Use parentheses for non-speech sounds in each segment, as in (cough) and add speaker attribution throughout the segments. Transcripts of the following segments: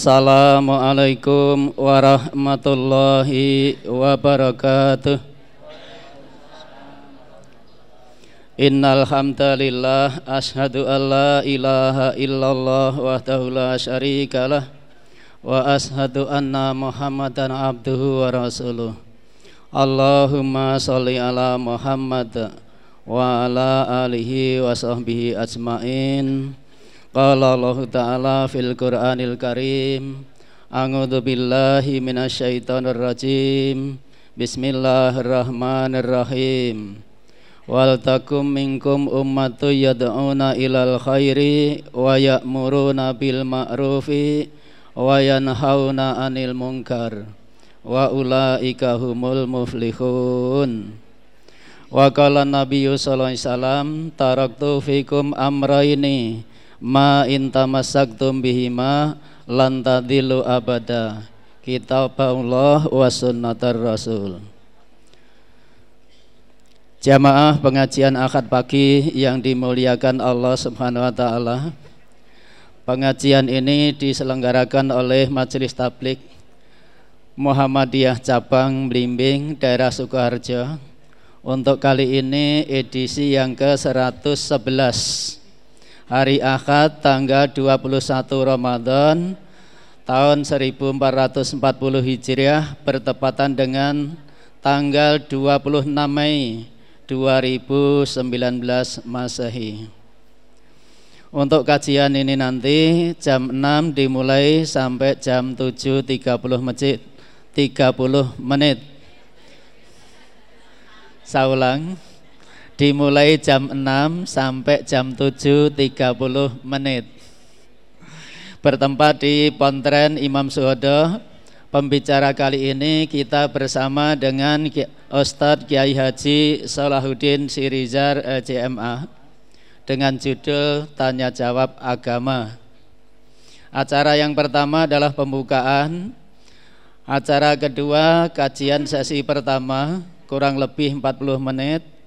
Speaker 1: Assalamualaikum warahmatullahi wabarakatuh. Innal hamdalillah ashhadu an la ilaha illallah wahdahu la syarikalah wa ashhadu anna Muhammadan abduhu wa rasuluh. Allahumma shalli ala Muhammad wa ala alihi wa sahbihi ajmain Qala Allah Ta'ala fil Qur'anil Karim A'udzu billahi minasyaitonir rajim. Bismillahirrahmanirrahim. Wal takum minkum ummatu yad'una ilal khairi wa ya'muruna bil ma'rufi wa yanhauna 'anil munkar wa ulaika humul muflihun. Wa qala nabiyyu sallallahu alaihi wasallam taraktu fikum amraini ma in tamassaktum bihima lan tadillu abada kitab Allah wa sunnatar rasul Jamaah pengajian akad pagi yang dimuliakan Allah Subhanahu wa taala. Pengajian ini diselenggarakan oleh Majelis Tablik Muhammadiyah Cabang Blimbing daerah Sukoharjo. Untuk kali ini edisi yang ke-111 Hari Ahad tanggal 21 Ramadan tahun 1440 Hijriah bertepatan dengan tanggal 26 Mei 2019 Masehi. Untuk kajian ini nanti jam 6 dimulai sampai jam 7.30 masjid 30 menit. Saya ulang. Dimulai jam 6 sampai jam 7.30 menit. Bertempat di Pontren Imam Suhodo Pembicara kali ini kita bersama dengan Ustadz Kiai Haji Salahuddin Sirizar CMA dengan judul Tanya Jawab Agama. Acara yang pertama adalah pembukaan. Acara kedua kajian sesi pertama kurang lebih 40 menit.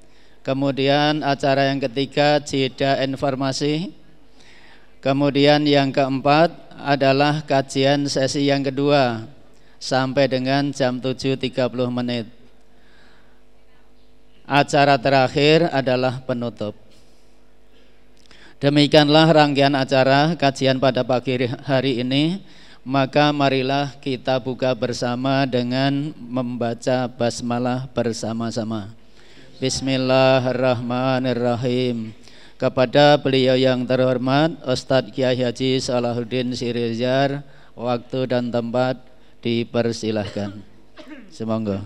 Speaker 1: Kemudian acara yang ketiga jeda informasi. Kemudian yang keempat adalah kajian sesi yang kedua sampai dengan jam 7.30 menit. Acara terakhir adalah penutup. Demikianlah rangkaian acara kajian pada pagi hari ini. Maka marilah kita buka bersama dengan membaca basmalah bersama-sama. Bismillahirrahmanirrahim. Kepada beliau yang terhormat Ustadz Kiai Haji Salahuddin Sirizar, waktu dan tempat dipersilahkan. Semoga.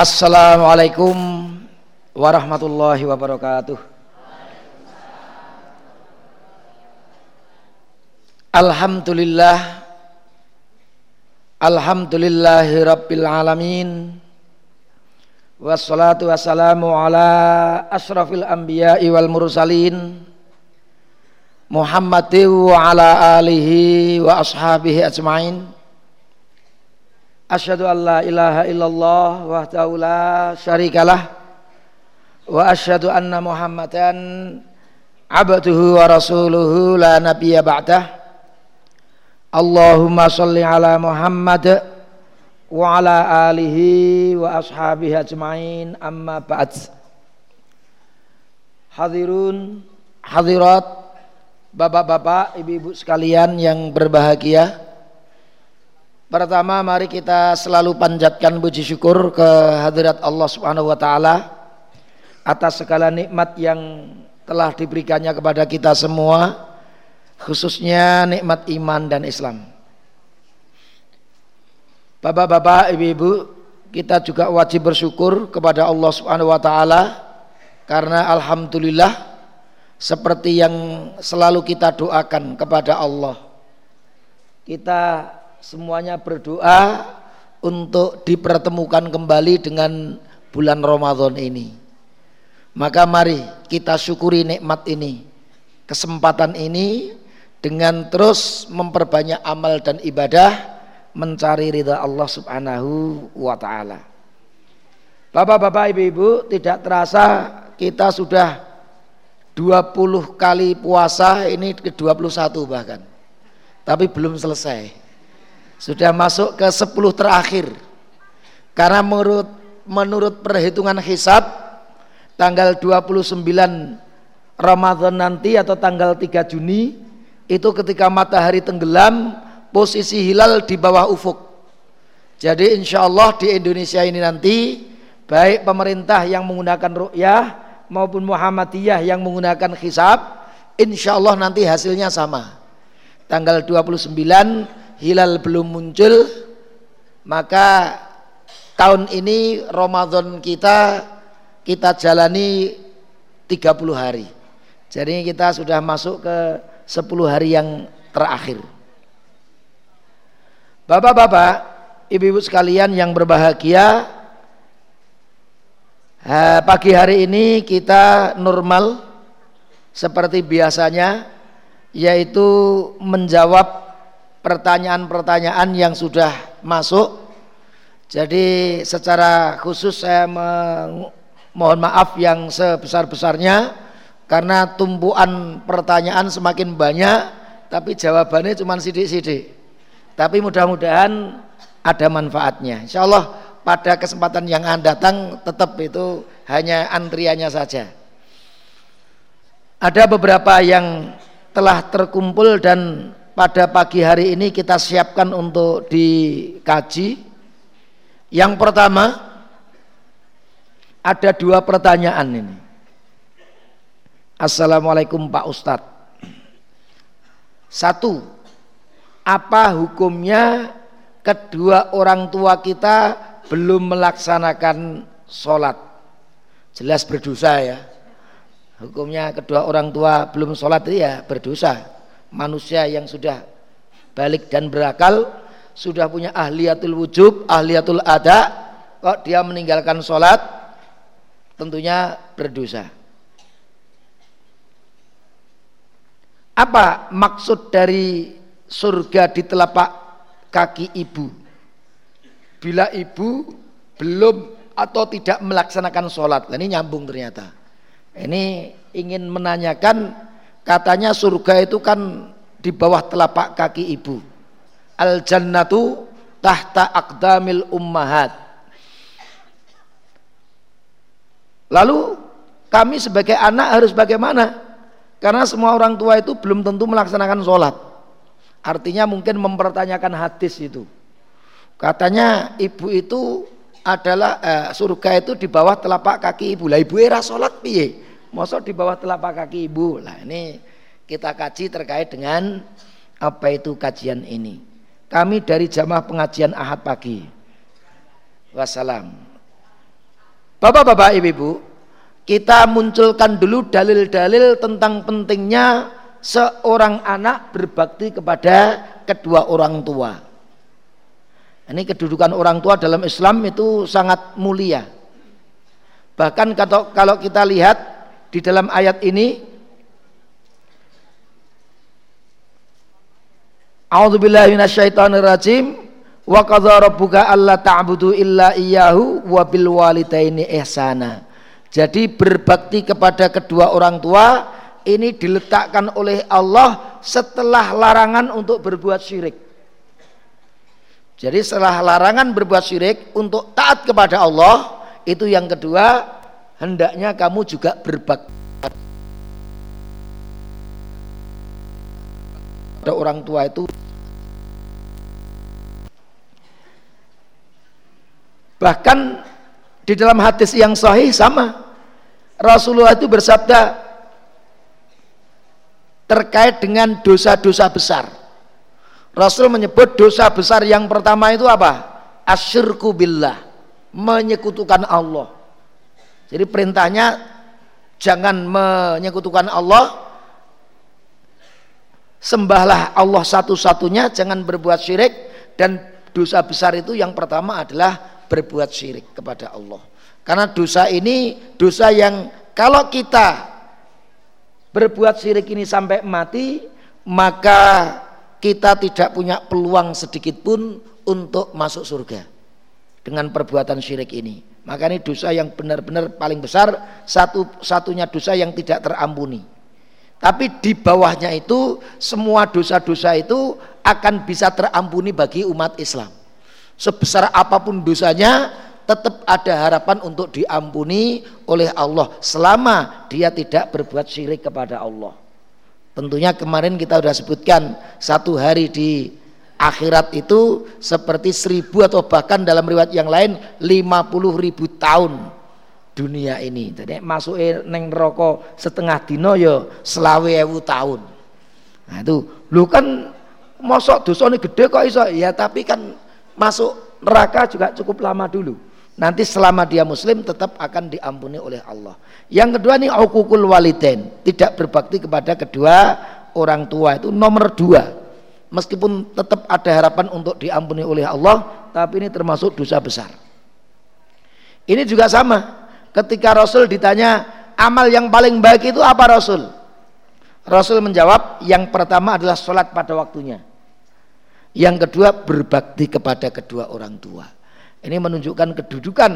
Speaker 2: Assalamualaikum warahmatullahi wabarakatuh. Alhamdulillah Alhamdulillahi rabbil alamin Wassalatu wassalamu ala asrafil anbiya'i wal mursalin Muhammadin wa ala alihi wa ashabihi ajma'in Asyhadu an la ilaha illallah wahdahu la syarikalah wa asyhadu anna Muhammadan abduhu wa rasuluhu la nabiyya ba'dah. Allahumma shalli ala Muhammad wa ala alihi wa ashabihi ajmain amma ba'd. Hadirun, hadirat, bapak-bapak, ibu-ibu sekalian yang berbahagia. Pertama mari kita selalu panjatkan puji syukur ke hadirat Allah Subhanahu wa taala atas segala nikmat yang telah diberikannya kepada kita semua khususnya nikmat iman dan Islam. Bapak-bapak, ibu-ibu, kita juga wajib bersyukur kepada Allah Subhanahu wa taala karena alhamdulillah seperti yang selalu kita doakan kepada Allah kita semuanya berdoa untuk dipertemukan kembali dengan bulan Ramadan ini maka mari kita syukuri nikmat ini kesempatan ini dengan terus memperbanyak amal dan ibadah mencari ridha Allah Subhanahu wa taala. Bapak-bapak, ibu-ibu, tidak terasa kita sudah 20 kali puasa ini ke 21 bahkan. Tapi belum selesai. Sudah masuk ke 10 terakhir. Karena menurut menurut perhitungan hisab tanggal 29 Ramadan nanti atau tanggal 3 Juni itu ketika matahari tenggelam posisi hilal di bawah ufuk jadi insya Allah di Indonesia ini nanti baik pemerintah yang menggunakan ru'yah maupun Muhammadiyah yang menggunakan hisab insya Allah nanti hasilnya sama tanggal 29 hilal belum muncul maka tahun ini Ramadan kita kita jalani 30 hari jadi kita sudah masuk ke 10 hari yang terakhir. Bapak-bapak, ibu-ibu sekalian yang berbahagia, pagi hari ini kita normal seperti biasanya yaitu menjawab pertanyaan-pertanyaan yang sudah masuk. Jadi secara khusus saya mohon maaf yang sebesar-besarnya karena tumpuan pertanyaan semakin banyak tapi jawabannya cuma sidik-sidik. Tapi mudah-mudahan ada manfaatnya. Insya Allah pada kesempatan yang akan datang tetap itu hanya antriannya saja. Ada beberapa yang telah terkumpul dan pada pagi hari ini kita siapkan untuk dikaji. Yang pertama ada dua pertanyaan ini. Assalamualaikum Pak Ustadz. Satu Apa hukumnya kedua orang tua kita belum melaksanakan sholat? Jelas berdosa ya. Hukumnya kedua orang tua belum sholat itu ya berdosa Manusia yang sudah balik dan berakal Sudah punya ahliyatul wujub, ahliyatul ada Kok dia meninggalkan sholat Tentunya berdosa Apa maksud dari surga di telapak kaki ibu? Bila ibu belum atau tidak melaksanakan sholat, nah, ini nyambung ternyata. Ini ingin menanyakan, katanya surga itu kan di bawah telapak kaki ibu. Al jannatu tahta akdamil ummahat. Lalu kami sebagai anak harus bagaimana? Karena semua orang tua itu belum tentu melaksanakan sholat. Artinya mungkin mempertanyakan hadis itu. Katanya ibu itu adalah eh, surga itu di bawah telapak kaki ibu. Lah ibu era sholat piye? Masa di bawah telapak kaki ibu. Lah ini kita kaji terkait dengan apa itu kajian ini. Kami dari jamaah pengajian Ahad pagi. Wassalam. Bapak-bapak, ibu-ibu, kita munculkan dulu dalil-dalil tentang pentingnya seorang anak berbakti kepada kedua orang tua. Ini kedudukan orang tua dalam Islam itu sangat mulia. Bahkan kalau kita lihat di dalam ayat ini A'udzubillahi minasyaitonirrajim wa qadza rabbuka alla ta'budu illa iyyahu wa bil walidaini ihsana. Jadi berbakti kepada kedua orang tua ini diletakkan oleh Allah setelah larangan untuk berbuat syirik. Jadi setelah larangan berbuat syirik untuk taat kepada Allah, itu yang kedua hendaknya kamu juga berbakti pada orang tua itu bahkan di dalam hadis yang sahih sama. Rasulullah itu bersabda terkait dengan dosa-dosa besar. Rasul menyebut dosa besar yang pertama itu apa? Asyirku billah, menyekutukan Allah. Jadi perintahnya jangan menyekutukan Allah. Sembahlah Allah satu-satunya jangan berbuat syirik. Dan dosa besar itu yang pertama adalah berbuat syirik kepada Allah. Karena dosa ini dosa yang kalau kita berbuat syirik ini sampai mati maka kita tidak punya peluang sedikit pun untuk masuk surga dengan perbuatan syirik ini maka ini dosa yang benar-benar paling besar satu satunya dosa yang tidak terampuni tapi di bawahnya itu semua dosa-dosa itu akan bisa terampuni bagi umat Islam. Sebesar apa pun dosanya tetap ada harapan untuk diampuni oleh Allah selama dia tidak berbuat syirik kepada Allah. Tentunya kemarin kita sudah sebutkan satu hari di akhirat itu seperti seribu atau bahkan dalam riwayat yang lain lima puluh ribu tahun dunia ini. Jadi masuk neng rokok setengah dino ya selawe ewu tahun. Nah itu, lu kan mosok dosa ini gede kok iso? Ya tapi kan masuk neraka juga cukup lama dulu. Nanti selama dia muslim tetap akan diampuni oleh Allah. Yang kedua nih aukukul waliden, tidak berbakti kepada kedua orang tua itu nomor dua. Meskipun tetap ada harapan untuk diampuni oleh Allah, tapi ini termasuk dosa besar. Ini juga sama, ketika Rasul ditanya amal yang paling baik itu apa Rasul? Rasul menjawab yang pertama adalah sholat pada waktunya. Yang kedua berbakti kepada kedua orang tua. Ini menunjukkan kedudukan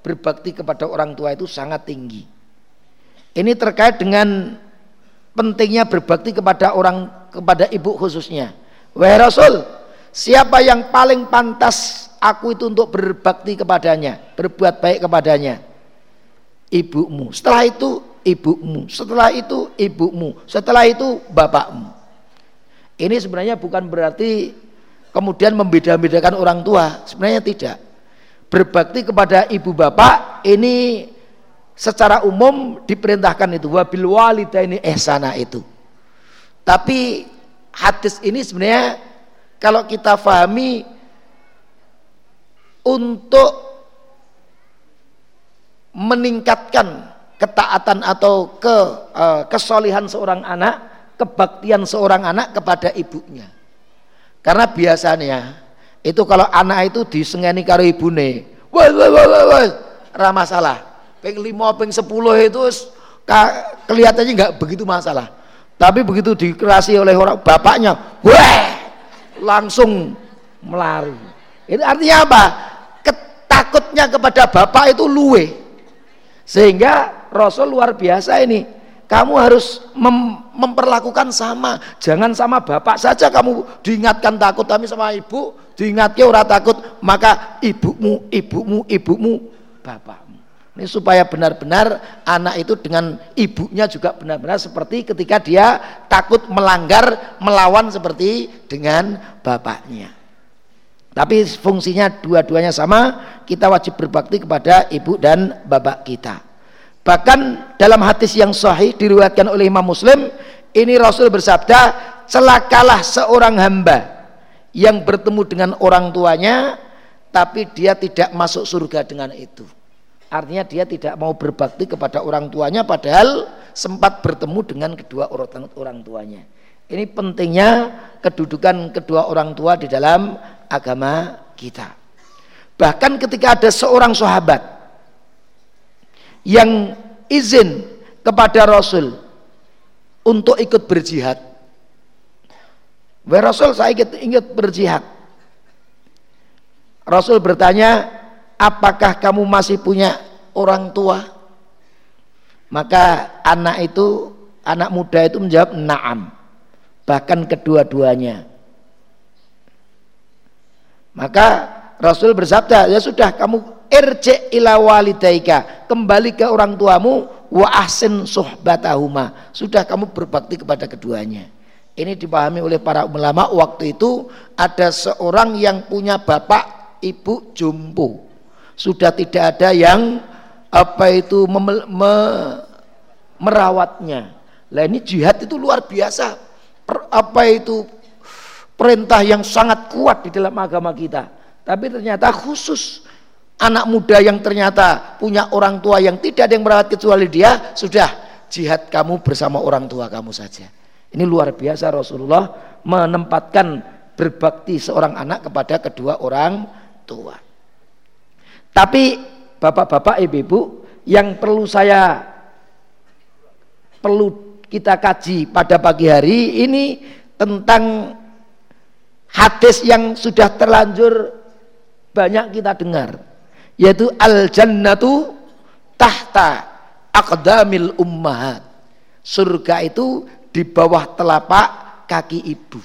Speaker 2: berbakti kepada orang tua itu sangat tinggi. Ini terkait dengan pentingnya berbakti kepada orang kepada ibu khususnya. Wahai Rasul, siapa yang paling pantas aku itu untuk berbakti kepadanya, berbuat baik kepadanya? ibumu. Setelah itu ibumu. Setelah itu ibumu. Setelah itu bapakmu. Ini sebenarnya bukan berarti kemudian membeda-bedakan orang tua. Sebenarnya tidak. Berbakti kepada ibu bapak ini secara umum diperintahkan itu wabil ini ehsana itu. Tapi hadis ini sebenarnya kalau kita fahami untuk meningkatkan ketaatan atau ke uh, kesolihan seorang anak, kebaktian seorang anak kepada ibunya. Karena biasanya itu kalau anak itu disengeni karo ibune, wah wah wah wah, wah ra masalah. Itu kelihatannya nggak begitu masalah. Tapi begitu dikerasi oleh orang bapaknya, wah langsung melari. Itu artinya apa? Ketakutnya kepada bapak itu luwe sehingga Rasul luar biasa ini. Kamu harus mem memperlakukan sama. Jangan sama bapak saja kamu diingatkan takut, tapi sama ibu diingatkan orang takut. Maka ibumu, ibumu, ibumu, bapakmu. Ini supaya benar-benar anak itu dengan ibunya juga benar-benar seperti ketika dia takut melanggar, melawan seperti dengan bapaknya. Tapi fungsinya dua-duanya sama, kita wajib berbakti kepada ibu dan bapak kita. Bahkan dalam hadis yang sahih diriwayatkan oleh Imam Muslim, ini Rasul bersabda, celakalah seorang hamba yang bertemu dengan orang tuanya tapi dia tidak masuk surga dengan itu. Artinya dia tidak mau berbakti kepada orang tuanya padahal sempat bertemu dengan kedua orang, tuanya. Ini pentingnya kedudukan kedua orang tua di dalam agama kita. Bahkan ketika ada seorang sahabat yang izin kepada Rasul untuk ikut berjihad. Wahai Rasul saya ingin, ingin berjihad. Rasul bertanya, apakah kamu masih punya orang tua? Maka anak itu, anak muda itu menjawab, naam. Bahkan kedua-duanya. Maka Rasul bersabda, ya sudah kamu irji ila walidaika, kembali ke orang tuamu wa ahsin suhbatahuma. Sudah kamu berbakti kepada keduanya. Ini dipahami oleh para ulama waktu itu ada seorang yang punya bapak ibu jumbo. Sudah tidak ada yang apa itu me, me, merawatnya. Lah ini jihad itu luar biasa. Per, apa itu perintah yang sangat kuat di dalam agama kita. Tapi ternyata khusus anak muda yang ternyata punya orang tua yang tidak ada yang merawat kecuali dia, sudah jihad kamu bersama orang tua kamu saja. Ini luar biasa Rasulullah menempatkan berbakti seorang anak kepada kedua orang tua. Tapi bapak-bapak, ibu-ibu yang perlu saya perlu kita kaji pada pagi hari ini tentang hadis yang sudah terlanjur banyak kita dengar yaitu al jannatu tahta aqdamil ummahat. Surga itu di bawah telapak kaki ibu.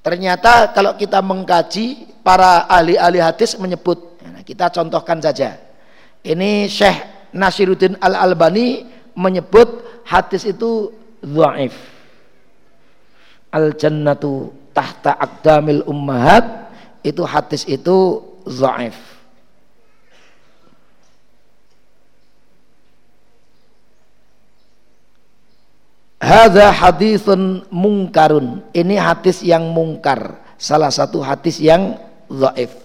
Speaker 2: Ternyata kalau kita mengkaji para ahli-ahli hadis menyebut kita contohkan saja ini Syekh Nasiruddin Al-Albani menyebut hadis itu dhaif al jannatu tahta aqdamil ummahat itu hadis itu dhaif Hadza haditsun mungkarun. Ini hadis yang mungkar. Salah satu hadis yang dhaif.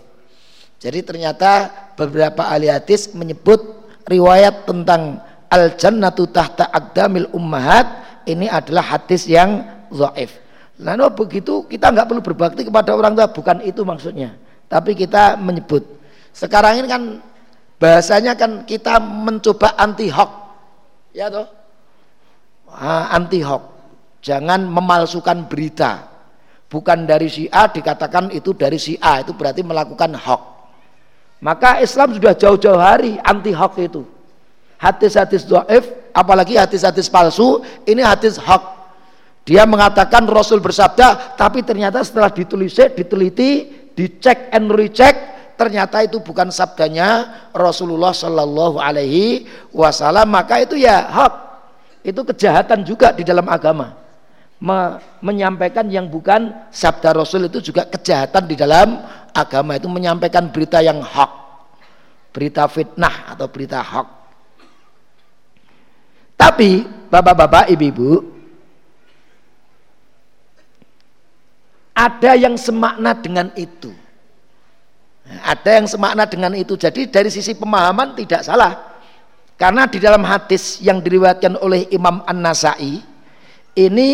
Speaker 2: Jadi ternyata beberapa ahli hadis menyebut riwayat tentang al jannatu tahta aqdamil ummahat ini adalah hadis yang dhaif. Lalu begitu kita nggak perlu berbakti kepada orang tua, bukan itu maksudnya. Tapi kita menyebut. Sekarang ini kan bahasanya kan kita mencoba anti hoax. Ya toh? Ah, anti hoax. Jangan memalsukan berita. Bukan dari si A dikatakan itu dari si A, itu berarti melakukan hoax. Maka Islam sudah jauh-jauh hari anti hoax itu. Hadis-hadis doif, apalagi hadis-hadis palsu, ini hadis hoax dia mengatakan Rasul bersabda, tapi ternyata setelah ditulis, diteliti, dicek and recheck, ternyata itu bukan sabdanya Rasulullah Shallallahu Alaihi Wasallam. Maka itu ya hak, itu kejahatan juga di dalam agama. Me menyampaikan yang bukan sabda Rasul itu juga kejahatan di dalam agama itu menyampaikan berita yang hak, berita fitnah atau berita hak. Tapi bapak-bapak, ibu-ibu, Ada yang semakna dengan itu. Ada yang semakna dengan itu. Jadi dari sisi pemahaman tidak salah. Karena di dalam hadis yang diriwayatkan oleh Imam An-Nasai ini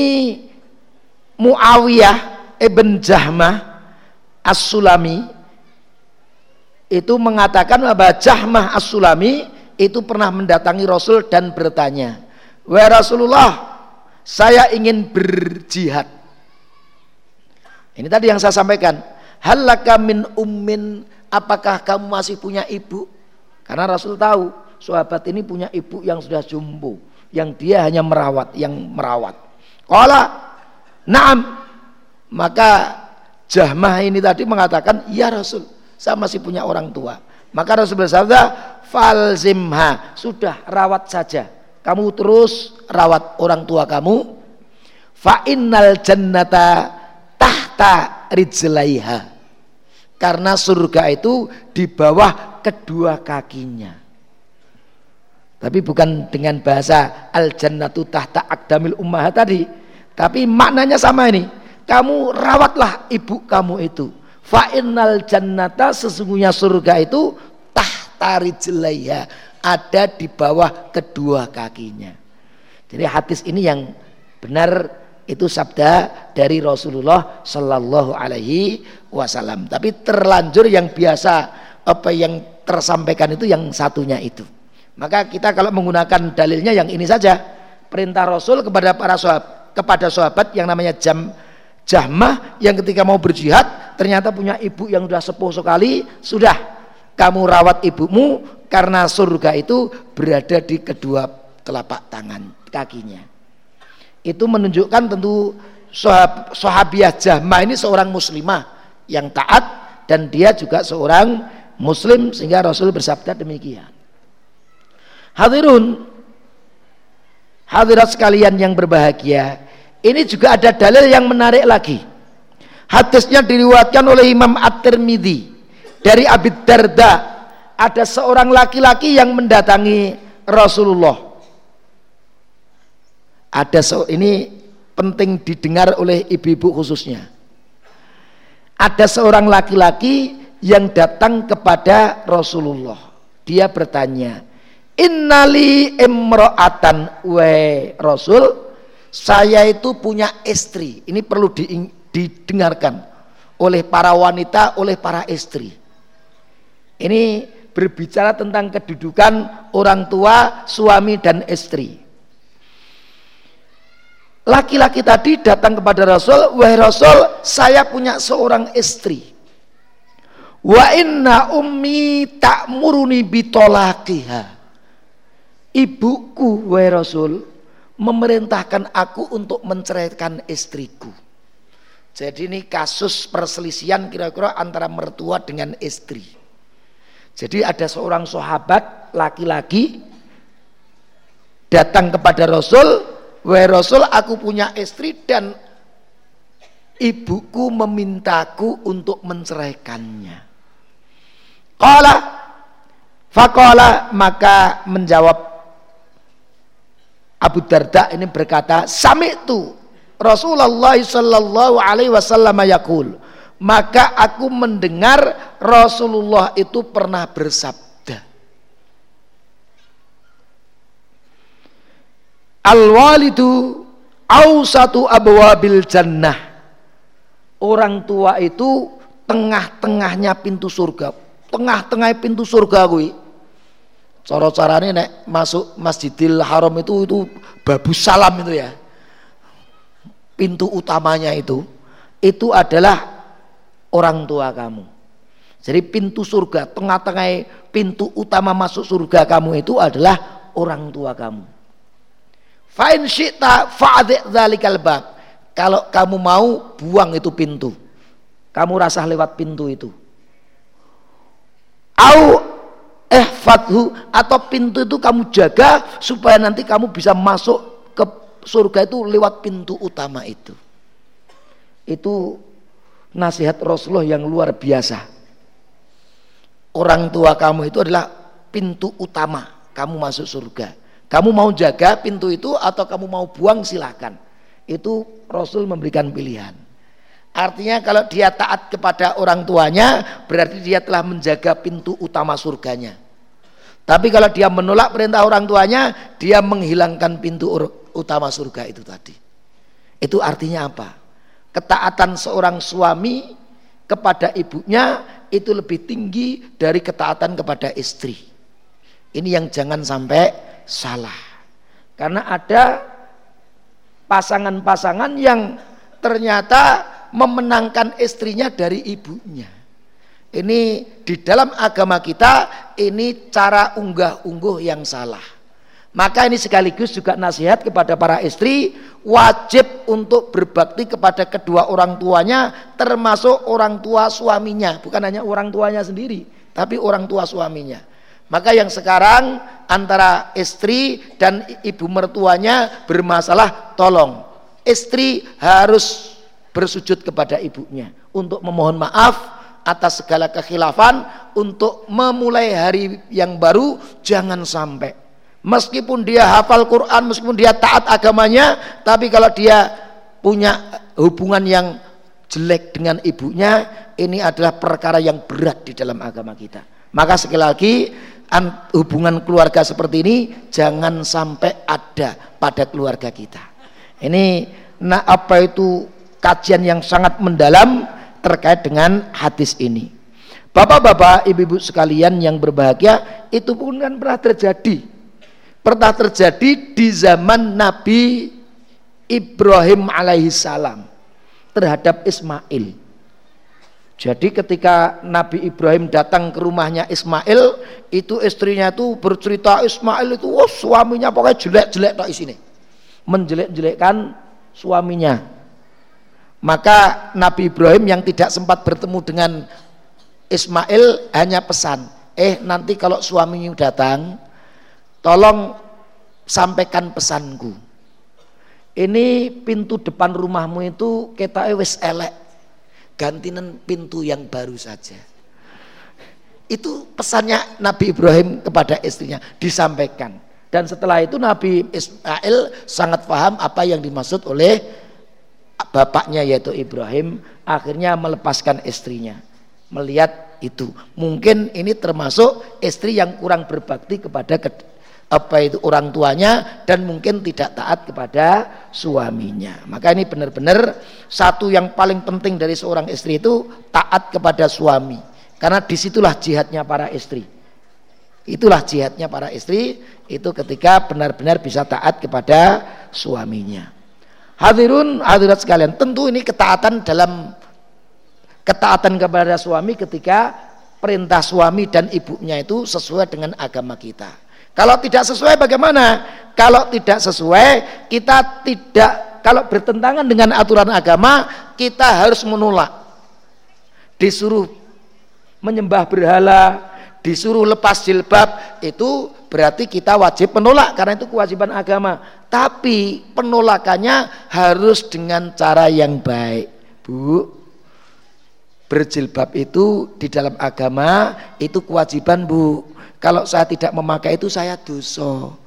Speaker 2: Muawiyah ibn Jahmah As-Sulami itu mengatakan bahwa Jahmah As-Sulami itu pernah mendatangi Rasul dan bertanya, "Wahai Rasulullah, saya ingin berjihad." Ini tadi yang saya sampaikan. Halaka min ummin, apakah kamu masih punya ibu? Karena Rasul tahu sahabat ini punya ibu yang sudah jumbo, yang dia hanya merawat, yang merawat. Kala, naam. Maka Jahmah ini tadi mengatakan, ya Rasul, saya masih punya orang tua. Maka Rasul bersabda, falzimha, sudah rawat saja. Kamu terus rawat orang tua kamu. Fa innal jannata tahta rijlaiha. Karena surga itu di bawah kedua kakinya. Tapi bukan dengan bahasa al jannatu tahta akdamil ummah tadi. Tapi maknanya sama ini. Kamu rawatlah ibu kamu itu. Fa innal jannata sesungguhnya surga itu tahta rijlaiha. Ada di bawah kedua kakinya. Jadi hadis ini yang benar itu sabda dari Rasulullah Shallallahu Alaihi Wasallam. Tapi terlanjur yang biasa apa yang tersampaikan itu yang satunya itu. Maka kita kalau menggunakan dalilnya yang ini saja perintah Rasul kepada para sahabat kepada sahabat yang namanya jam Jahmah yang ketika mau berjihad ternyata punya ibu yang sudah sepuh sekali sudah kamu rawat ibumu karena surga itu berada di kedua telapak tangan kakinya itu menunjukkan tentu sahab, sahabiah Jahmah ini seorang muslimah yang taat dan dia juga seorang muslim sehingga Rasul bersabda demikian. Hadirun hadirat sekalian yang berbahagia, ini juga ada dalil yang menarik lagi. Hadisnya diriwayatkan oleh Imam At-Tirmidzi dari Abi Darda. Ada seorang laki-laki yang mendatangi Rasulullah ada so, ini penting didengar oleh ibu-ibu khususnya. Ada seorang laki-laki yang datang kepada Rasulullah. Dia bertanya, Innali imro'atan we Rasul, saya itu punya istri. Ini perlu didengarkan oleh para wanita, oleh para istri. Ini berbicara tentang kedudukan orang tua, suami dan istri. Laki-laki tadi datang kepada Rasul, wahai Rasul, saya punya seorang istri. Wa inna ummi ta'muruni bitolakiha. Ibuku, wahai Rasul, memerintahkan aku untuk menceraikan istriku. Jadi ini kasus perselisihan kira-kira antara mertua dengan istri. Jadi ada seorang sahabat laki-laki datang kepada Rasul Wahai Rasul aku punya istri dan ibuku memintaku untuk menceraikannya. Qala Fakola maka menjawab Abu Darda ini berkata, Sami itu Rasulullah Sallallahu Alaihi Wasallam yakul. Maka aku mendengar Rasulullah itu pernah bersabda. Al-walidu satu abwabil jannah. Orang tua itu tengah-tengahnya pintu surga. Tengah-tengah pintu surga kuwi. Cara-carane nek masuk Masjidil Haram itu itu babu salam itu ya. Pintu utamanya itu itu adalah orang tua kamu. Jadi pintu surga, tengah-tengah pintu utama masuk surga kamu itu adalah orang tua kamu. Fa'in syi'ta fa'adhi' dhalikal bab. Kalau kamu mau buang itu pintu. Kamu rasa lewat pintu itu. Au eh fathu atau pintu itu kamu jaga supaya nanti kamu bisa masuk ke surga itu lewat pintu utama itu. Itu nasihat Rasulullah yang luar biasa. Orang tua kamu itu adalah pintu utama kamu masuk surga. Kamu mau jaga pintu itu atau kamu mau buang silahkan. Itu Rasul memberikan pilihan. Artinya kalau dia taat kepada orang tuanya berarti dia telah menjaga pintu utama surganya. Tapi kalau dia menolak perintah orang tuanya, dia menghilangkan pintu utama surga itu tadi. Itu artinya apa? Ketaatan seorang suami kepada ibunya itu lebih tinggi dari ketaatan kepada istri. Ini yang jangan sampai salah. Karena ada pasangan-pasangan yang ternyata memenangkan istrinya dari ibunya. Ini di dalam agama kita ini cara unggah-ungguh yang salah. Maka ini sekaligus juga nasihat kepada para istri wajib untuk berbakti kepada kedua orang tuanya termasuk orang tua suaminya, bukan hanya orang tuanya sendiri, tapi orang tua suaminya. Maka yang sekarang antara istri dan ibu mertuanya bermasalah, tolong istri harus bersujud kepada ibunya untuk memohon maaf atas segala kekhilafan untuk memulai hari yang baru jangan sampai meskipun dia hafal Quran meskipun dia taat agamanya tapi kalau dia punya hubungan yang jelek dengan ibunya ini adalah perkara yang berat di dalam agama kita maka sekali lagi hubungan keluarga seperti ini jangan sampai ada pada keluarga kita. Ini nah apa itu kajian yang sangat mendalam terkait dengan hadis ini. Bapak-bapak, ibu-ibu sekalian yang berbahagia, itu pun kan pernah terjadi. Pernah terjadi di zaman Nabi Ibrahim alaihissalam terhadap Ismail. Jadi ketika Nabi Ibrahim datang ke rumahnya Ismail, itu istrinya itu bercerita Ismail itu, oh suaminya pokoknya jelek-jelek tak sini, menjelek-jelekkan suaminya. Maka Nabi Ibrahim yang tidak sempat bertemu dengan Ismail hanya pesan, eh nanti kalau suaminya datang, tolong sampaikan pesanku. Ini pintu depan rumahmu itu kita wis elek gantinan pintu yang baru saja. Itu pesannya Nabi Ibrahim kepada istrinya disampaikan. Dan setelah itu Nabi Ismail sangat paham apa yang dimaksud oleh bapaknya yaitu Ibrahim akhirnya melepaskan istrinya. Melihat itu. Mungkin ini termasuk istri yang kurang berbakti kepada ke, apa itu orang tuanya dan mungkin tidak taat kepada suaminya. Maka ini benar-benar satu yang paling penting dari seorang istri itu taat kepada suami. Karena di situlah jihadnya para istri. Itulah jihadnya para istri itu ketika benar-benar bisa taat kepada suaminya. Hadirun hadirat sekalian, tentu ini ketaatan dalam ketaatan kepada suami ketika perintah suami dan ibunya itu sesuai dengan agama kita. Kalau tidak sesuai bagaimana? Kalau tidak sesuai, kita tidak kalau bertentangan dengan aturan agama, kita harus menolak. Disuruh menyembah berhala, disuruh lepas jilbab, itu berarti kita wajib menolak karena itu kewajiban agama. Tapi penolakannya harus dengan cara yang baik. Bu, berjilbab itu di dalam agama itu kewajiban bu kalau saya tidak memakai itu saya dosa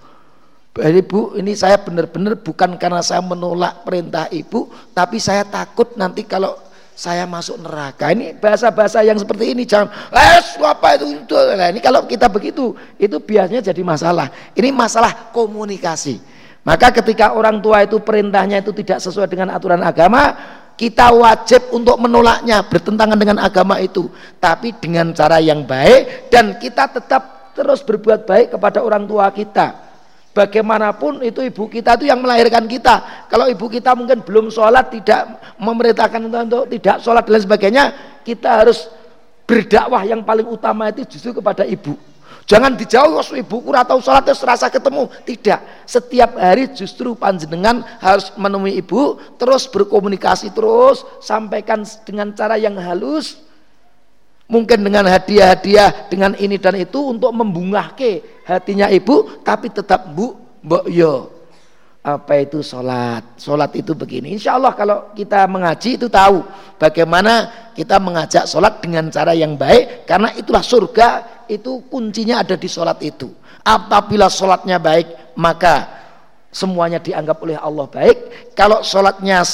Speaker 2: jadi bu ini saya benar-benar bukan karena saya menolak perintah ibu tapi saya takut nanti kalau saya masuk neraka. Ini bahasa-bahasa yang seperti ini jangan eh apa itu, itu. Nah, ini kalau kita begitu itu biasanya jadi masalah. Ini masalah komunikasi. Maka ketika orang tua itu perintahnya itu tidak sesuai dengan aturan agama kita wajib untuk menolaknya bertentangan dengan agama itu. Tapi dengan cara yang baik dan kita tetap terus berbuat baik kepada orang tua kita bagaimanapun itu ibu kita itu yang melahirkan kita kalau ibu kita mungkin belum sholat tidak memerintahkan untuk tidak sholat dan sebagainya kita harus berdakwah yang paling utama itu justru kepada ibu Jangan dijauh ibu kurang tahu sholat terus rasa ketemu. Tidak. Setiap hari justru panjenengan harus menemui ibu, terus berkomunikasi terus, sampaikan dengan cara yang halus. Mungkin dengan hadiah-hadiah dengan ini dan itu untuk membungahke hatinya ibu, tapi tetap bu, mbok yo. Apa itu sholat? Sholat itu begini. Insya Allah kalau kita mengaji itu tahu bagaimana kita mengajak sholat dengan cara yang baik, karena itulah surga itu kuncinya ada di sholat itu. Apabila sholatnya baik, maka semuanya dianggap oleh Allah baik. Kalau sholatnya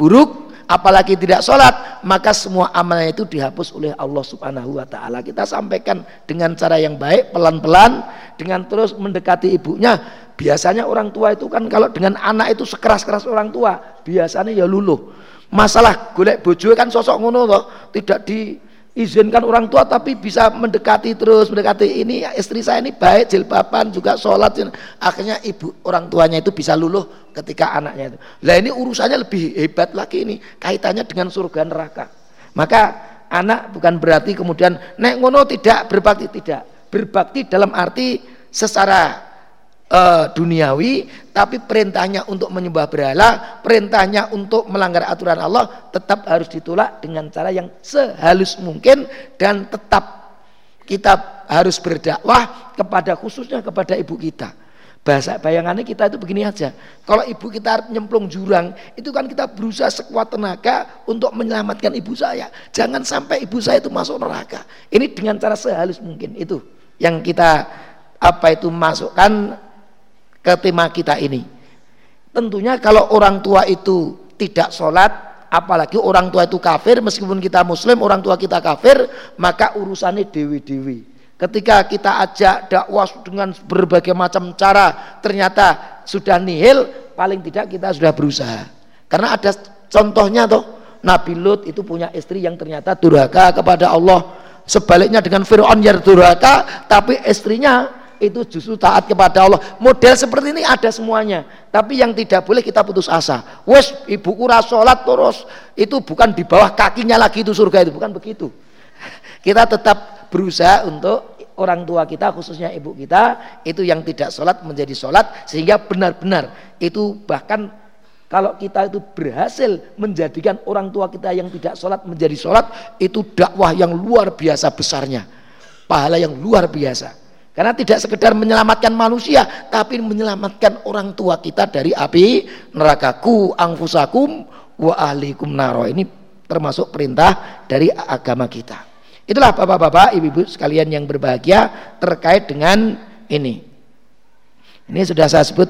Speaker 2: buruk, apalagi tidak sholat, maka semua amalnya itu dihapus oleh Allah Subhanahu Wa Taala. Kita sampaikan dengan cara yang baik, pelan-pelan, dengan terus mendekati ibunya. Biasanya orang tua itu kan kalau dengan anak itu sekeras-keras orang tua, biasanya ya luluh. Masalah golek bojo kan sosok ngono toh, tidak di izinkan orang tua tapi bisa mendekati terus mendekati. Ini istri saya ini baik jilbaban juga sholat. Akhirnya ibu orang tuanya itu bisa luluh ketika anaknya itu. Lah ini urusannya lebih hebat lagi ini kaitannya dengan surga neraka. Maka anak bukan berarti kemudian nek ngono tidak berbakti tidak. Berbakti dalam arti secara uh, duniawi tapi perintahnya untuk menyembah berhala perintahnya untuk melanggar aturan Allah tetap harus ditolak dengan cara yang sehalus mungkin dan tetap kita harus berdakwah kepada khususnya kepada ibu kita. Bahasa bayangannya kita itu begini aja. Kalau ibu kita nyemplung jurang itu kan kita berusaha sekuat tenaga untuk menyelamatkan ibu saya. Jangan sampai ibu saya itu masuk neraka. Ini dengan cara sehalus mungkin itu yang kita apa itu masukkan ke tema kita ini. Tentunya kalau orang tua itu tidak sholat, apalagi orang tua itu kafir, meskipun kita muslim, orang tua kita kafir, maka urusannya dewi-dewi. Ketika kita ajak dakwah dengan berbagai macam cara, ternyata sudah nihil, paling tidak kita sudah berusaha. Karena ada contohnya toh, Nabi Lut itu punya istri yang ternyata durhaka kepada Allah. Sebaliknya dengan Fir'aun yang durhaka, tapi istrinya itu justru taat kepada Allah. Model seperti ini ada semuanya. Tapi yang tidak boleh kita putus asa. Wes ibuku sholat terus itu bukan di bawah kakinya lagi itu surga itu bukan begitu. (laughs) Kita tetap berusaha untuk orang tua kita khususnya ibu kita itu yang tidak sholat menjadi sholat sehingga benar-benar itu bahkan kalau kita itu berhasil menjadikan orang tua kita yang tidak sholat menjadi sholat itu dakwah yang luar biasa besarnya pahala yang luar biasa karena tidak sekedar menyelamatkan manusia, tapi menyelamatkan orang tua kita dari api nerakaku, angfusakum, wa ahlikum naro. Ini termasuk perintah dari agama kita. Itulah bapak-bapak, ibu-ibu sekalian yang berbahagia terkait dengan ini. Ini sudah saya sebut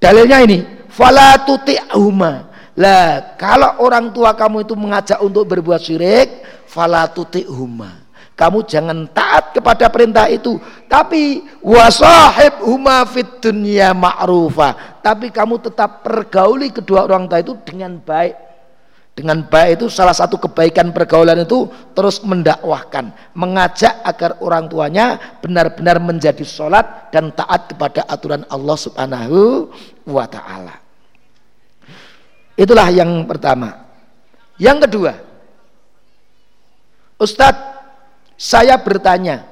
Speaker 2: dalilnya ini. Fala tuti'huma. Lah, kalau orang tua kamu itu mengajak untuk berbuat syirik, fala tuti'huma kamu jangan taat kepada perintah itu. Tapi wasahib huma fit dunya ma'rufa. Tapi kamu tetap pergauli kedua orang tua itu dengan baik. Dengan baik itu salah satu kebaikan pergaulan itu terus mendakwahkan. Mengajak agar orang tuanya benar-benar menjadi sholat dan taat kepada aturan Allah subhanahu wa ta'ala. Itulah yang pertama. Yang kedua Ustadz saya bertanya,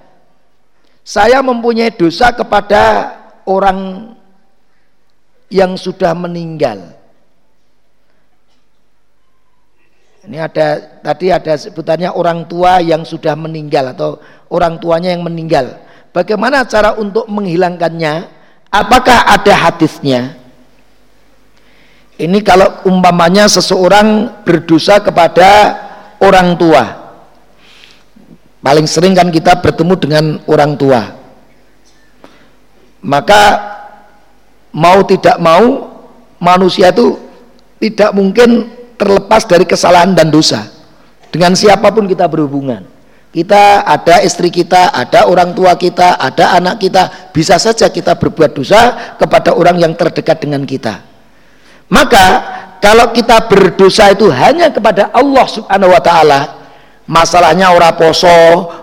Speaker 2: saya mempunyai dosa kepada orang yang sudah meninggal. Ini ada tadi ada sebutannya orang tua yang sudah meninggal atau orang tuanya yang meninggal. Bagaimana cara untuk menghilangkannya? Apakah ada hadisnya? Ini kalau umpamanya seseorang berdosa kepada orang tua Paling sering kan kita bertemu dengan orang tua. Maka mau tidak mau manusia itu tidak mungkin terlepas dari kesalahan dan dosa. Dengan siapa pun kita berhubungan. Kita ada istri kita, ada orang tua kita, ada anak kita, bisa saja kita berbuat dosa kepada orang yang terdekat dengan kita. Maka kalau kita berdosa itu hanya kepada Allah Subhanahu wa taala, masalahnya ora poso,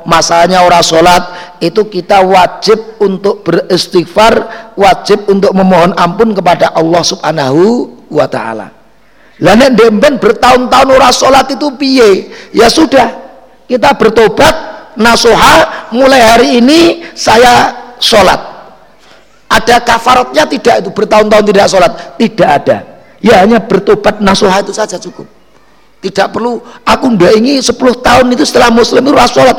Speaker 2: masalahnya ora sholat, itu kita wajib untuk beristighfar, wajib untuk memohon ampun kepada Allah Subhanahu wa taala. Lah demben bertahun-tahun ora sholat itu piye? Ya sudah, kita bertobat, nasuha, mulai hari ini saya sholat. Ada kafaratnya tidak itu bertahun-tahun tidak sholat? Tidak ada. Ya hanya bertobat nasuha itu saja cukup. Tidak perlu aku ndak ingin 10 tahun itu setelah muslim itu sholat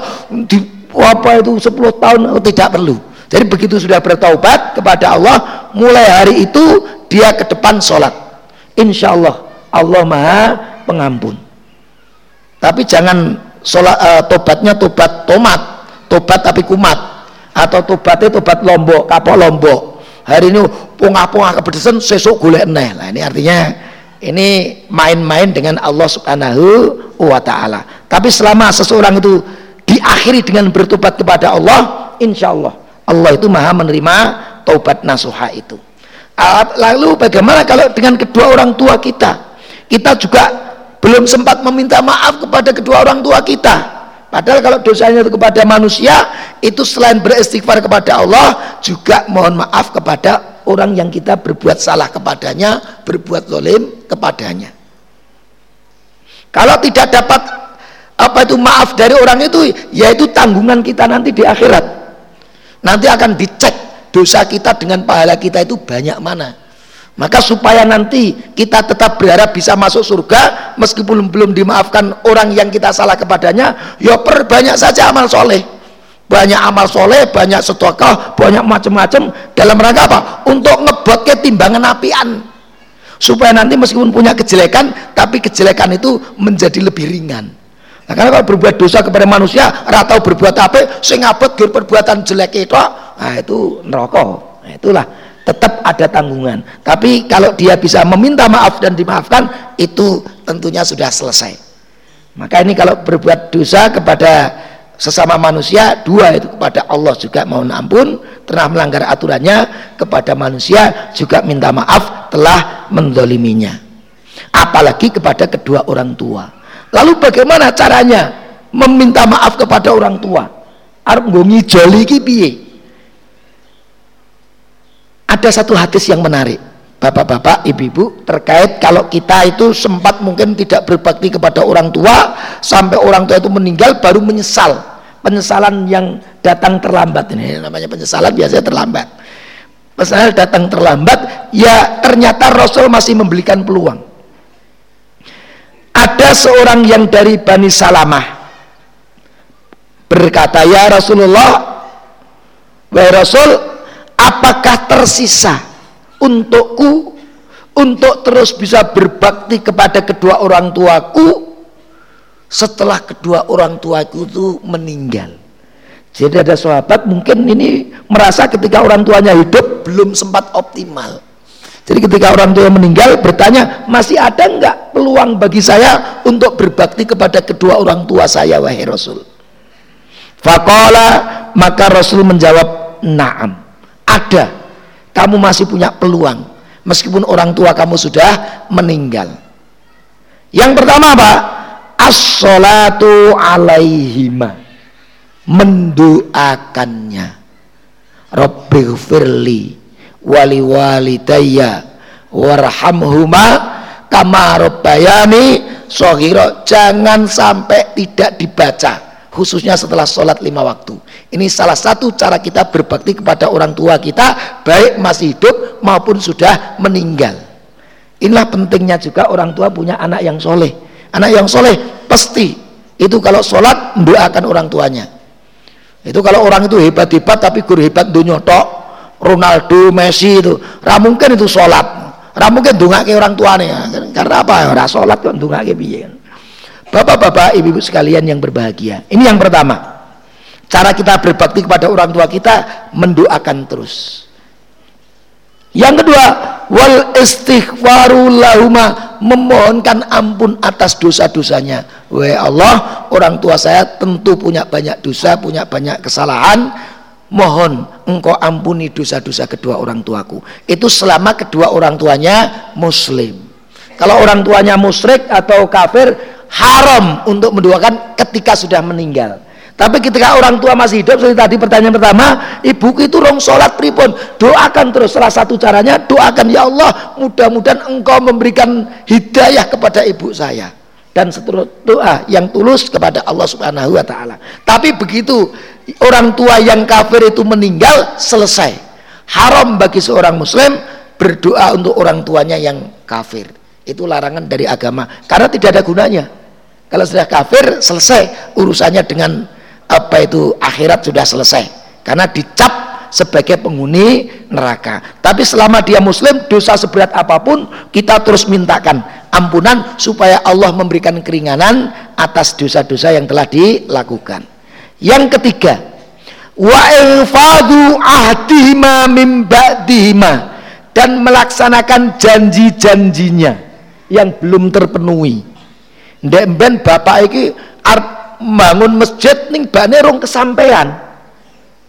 Speaker 2: di apa itu 10 tahun oh, tidak perlu. Jadi begitu sudah bertaubat kepada Allah, mulai hari itu dia ke depan sholat. Insya Allah Allah Maha Pengampun. Tapi jangan sholat uh, tobatnya tobat tomat, tobat tapi kumat, atau tobatnya tobat lombok, kapok lombok. Hari ini pungah-pungah kepedesan, sesuk neh. Nah ini artinya ini main-main dengan Allah Subhanahu wa taala. Tapi selama seseorang itu diakhiri dengan bertobat kepada Allah, insya Allah Allah itu maha menerima taubat nasuha itu. Lalu bagaimana kalau dengan kedua orang tua kita? Kita juga belum sempat meminta maaf kepada kedua orang tua kita. Padahal kalau dosanya itu kepada manusia, itu selain beristighfar kepada Allah, juga mohon maaf kepada orang yang kita berbuat salah kepadanya, berbuat zolim kepadanya. Kalau tidak dapat apa itu maaf dari orang itu, yaitu tanggungan kita nanti di akhirat. Nanti akan dicek dosa kita dengan pahala kita itu banyak mana. Maka supaya nanti kita tetap berharap bisa masuk surga meskipun belum dimaafkan orang yang kita salah kepadanya, ya perbanyak saja amal soleh banyak amal soleh, banyak sedekah, banyak macam-macam dalam rangka apa? Untuk ngebot ke timbangan apian. Supaya nanti meskipun punya kejelekan tapi kejelekan itu menjadi lebih ringan. Nah, karena kalau berbuat dosa kepada manusia atau berbuat apa sing abot perbuatan jelek itu nah itu neraka. Nah, itulah. Tetap ada tanggungan. Tapi kalau dia bisa meminta maaf dan dimaafkan itu tentunya sudah selesai. Maka ini kalau berbuat dosa kepada sesama manusia dua itu kepada Allah juga mohon ampun. Telah melanggar aturannya kepada manusia juga minta maaf telah mendoliminya apalagi kepada kedua orang tua. Lalu bagaimana caranya meminta maaf kepada orang tua? Arep nggongi joli ada satu hadis yang menarik Bapak-bapak, ibu-ibu terkait kalau kita itu sempat mungkin tidak berbakti kepada orang tua sampai orang tua itu meninggal baru menyesal. Penyesalan yang datang terlambat ini namanya penyesalan biasanya terlambat. Penyesalan datang terlambat ya ternyata Rasul masih memberikan peluang. Ada seorang yang dari Bani Salamah berkata ya Rasulullah wahai Rasul apakah tersisa untukku untuk terus bisa berbakti kepada kedua orang tuaku setelah kedua orang tuaku itu meninggal jadi ada sahabat mungkin ini merasa ketika orang tuanya hidup belum sempat optimal jadi ketika orang tua meninggal bertanya masih ada enggak peluang bagi saya untuk berbakti kepada kedua orang tua saya wahai Rasul Fakola maka Rasul menjawab, "Na'am." Ada. Kamu masih punya peluang meskipun orang tua kamu sudah meninggal. Yang pertama apa? As-salatu alaihima. Mendoakannya. Rabbighfirli wali walidayya warhamhuma kama rabbayani sohiro jangan sampai tidak dibaca khususnya setelah sholat lima waktu ini salah satu cara kita berbakti kepada orang tua kita baik masih hidup maupun sudah meninggal inilah pentingnya juga orang tua punya anak yang soleh anak yang soleh pasti itu kalau sholat mendoakan orang tuanya itu kalau orang itu hebat-hebat tapi guru hebat dunia tok Ronaldo, Messi itu ramungkan itu sholat Ora mungkin ndongake orang tuanya. Karena apa? Ora salat kok ndongake piye. Bapak-bapak, ibu-ibu sekalian yang berbahagia. Ini yang pertama. Cara kita berbakti kepada orang tua kita mendoakan terus. Yang kedua, wal istighfaru lahuma memohonkan ampun atas dosa-dosanya. Wahai Allah, orang tua saya tentu punya banyak dosa, punya banyak kesalahan mohon engkau ampuni dosa-dosa kedua orang tuaku itu selama kedua orang tuanya muslim kalau orang tuanya musyrik atau kafir haram untuk mendoakan ketika sudah meninggal tapi ketika orang tua masih hidup seperti tadi pertanyaan pertama ibuku itu rong sholat pripun doakan terus salah satu caranya doakan ya Allah mudah-mudahan engkau memberikan hidayah kepada ibu saya dan seterusnya doa yang tulus kepada Allah Subhanahu wa taala. Tapi begitu orang tua yang kafir itu meninggal selesai. Haram bagi seorang muslim berdoa untuk orang tuanya yang kafir. Itu larangan dari agama karena tidak ada gunanya. Kalau sudah kafir selesai urusannya dengan apa itu akhirat sudah selesai. Karena dicap sebagai penghuni neraka. Tapi selama dia muslim, dosa seberat apa pun kita terus mintakan ampunan supaya Allah memberikan keringanan atas dosa-dosa yang telah dilakukan. Yang ketiga, wa infadu ahdihima ba'dihima dan melaksanakan janji-janjinya yang belum terpenuhi. Ndek ben bapak iki arep bangun masjid ning bane rong kesampaian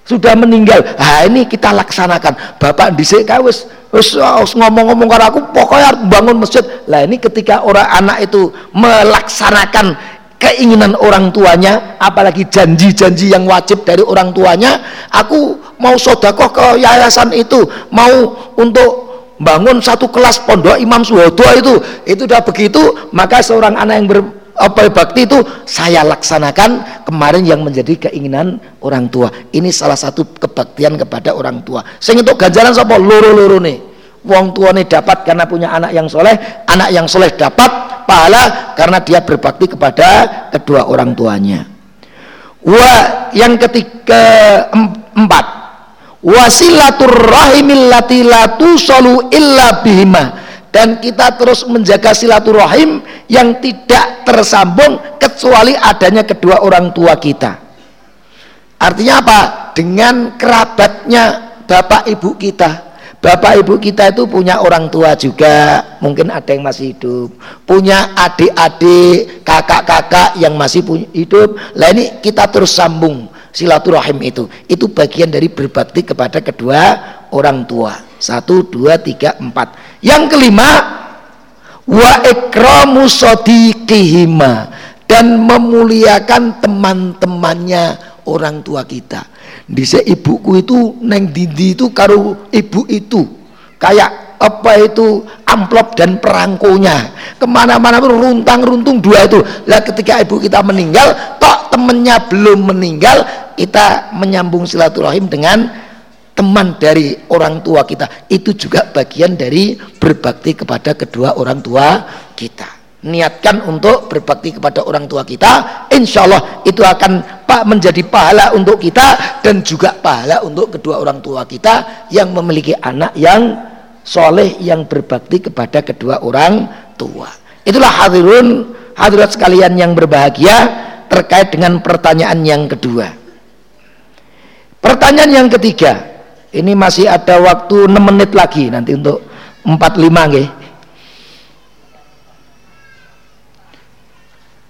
Speaker 2: sudah meninggal. Nah ini kita laksanakan. Bapak dhisik kae wis wis ngomong-ngomong karo aku pokoknya harus bangun masjid. Lah ini ketika orang anak itu melaksanakan keinginan orang tuanya apalagi janji-janji yang wajib dari orang tuanya aku mau sodakoh ke yayasan itu mau untuk bangun satu kelas pondok Imam Suhodo itu. Itu udah begitu maka seorang anak yang ber, apa bakti itu saya laksanakan kemarin yang menjadi keinginan orang tua. Ini salah satu kebaktian kepada orang tua. Sehingga untuk ganjaran siapa loro-loro nih. Wong tua nih dapat karena punya anak yang soleh anak yang soleh dapat pahala karena dia berbakti kepada kedua orang tuanya. Wa yang ketiga empat dan kita terus menjaga silaturahim yang tidak tersambung kecuali adanya kedua orang tua kita. Artinya apa? dengan kerabatnya bapak ibu kita. Bapak ibu kita itu punya orang tua juga. Mungkin ada yang masih hidup. Punya adik-adik kakak-kakak yang masih hidup. Lah ini kita terus sambung silaturahim itu. Itu bagian dari berbakti kepada kedua orang tua. Satu dua tiga empat. Yang kelima wa ikramu sadiqihima dan memuliakan teman-temannya orang tua kita. Dise ibuku itu neng didi itu karo ibu itu. Kayak apa itu amplop dan perangkonya ke mana-mana pun runtang runtung dua itu. Lah ketika ibu kita meninggal tok temennya belum meninggal kita menyambung silaturahim dengan teman dari orang tua kita. Itu juga bagian dari berbakti kepada kedua orang tua kita. Niatkan untuk berbakti kepada orang tua kita insya Allah itu akan pak menjadi pahala untuk kita dan juga pahala untuk kedua orang tua kita yang memiliki anak yang soleh yang berbakti kepada kedua orang tua. Itulah hadirun hadirat sekalian yang berbahagia terkait dengan pertanyaan yang kedua. Pertanyaan yang ketiga ini masih ada waktu 6 menit lagi nanti untuk 45 nggih.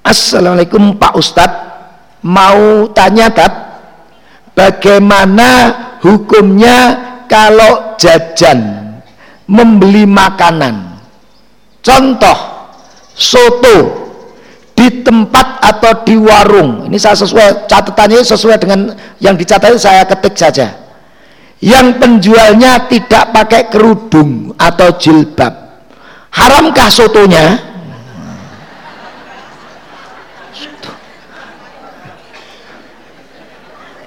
Speaker 2: Assalamualaikum Pak Ustadz. Mau tanya tat bagaimana hukumnya kalau jajan membeli makanan. Contoh soto di tempat atau di warung. Ini saya sesuai catatannya sesuai dengan yang dicatat saya ketik saja. Yang penjualnya tidak pakai kerudung atau jilbab. Haramkah sotonya?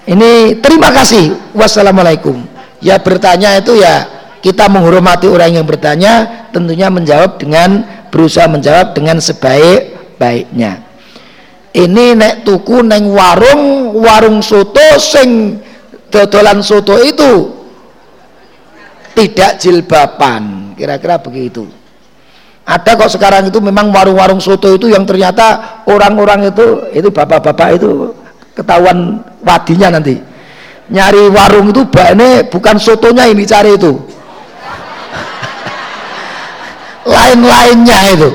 Speaker 2: Ini terima kasih. Wassalamualaikum. Ya bertanya itu ya kita menghormati orang yang bertanya tentunya menjawab dengan berusaha menjawab dengan sebaik-baiknya. Ini nek tuku neng warung warung soto sing dodolan soto itu tidak jilbaban kira-kira begitu. Ada kok sekarang itu memang warung-warung soto itu yang ternyata orang-orang itu itu bapak-bapak itu ketahuan wadinya nanti. Nyari warung itu ini bukan sotonya ini cari itu lain-lainnya itu.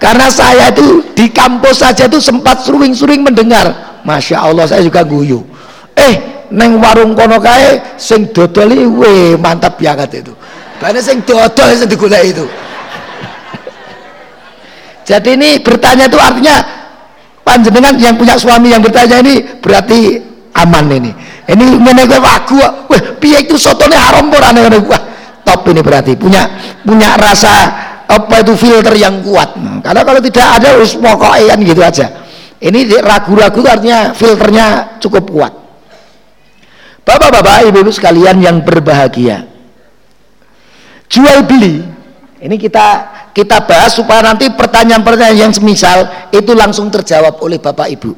Speaker 2: Karena saya itu di kampus saja itu sempat suring-suring mendengar Masya Allah saya juga guyu. Eh neng warung kono kae sing dodol we mantap banget itu. Karena sing dodol sing digolek itu. Jadi ini bertanya itu artinya panjenengan yang punya suami yang bertanya ini berarti aman ini. Ini ngene kowe wagu wah piye itu sotone haram ora ngene wah top ini berarti punya punya rasa apa itu filter yang kuat nah, karena kalau tidak ada harus pokoknya kan gitu aja ini ragu-ragu artinya filternya cukup kuat Bapak-bapak, ibu-ibu sekalian yang berbahagia. Jual beli. Ini kita kita bahas supaya nanti pertanyaan-pertanyaan yang semisal itu langsung terjawab oleh Bapak Ibu.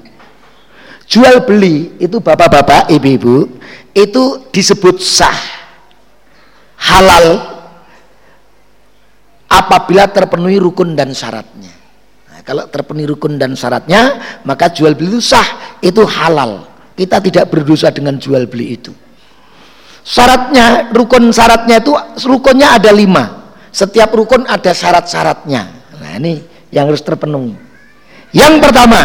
Speaker 2: Jual beli itu Bapak-bapak, ibu-ibu itu disebut sah. Halal apabila terpenuhi rukun dan syaratnya. Nah, kalau terpenuhi rukun dan syaratnya, maka jual beli itu sah, itu halal. Kita tidak berdosa dengan jual beli itu. Syaratnya rukun syaratnya itu rukunnya ada lima. Setiap rukun ada syarat-syaratnya. Nah ini yang harus terpenuhi. Yang pertama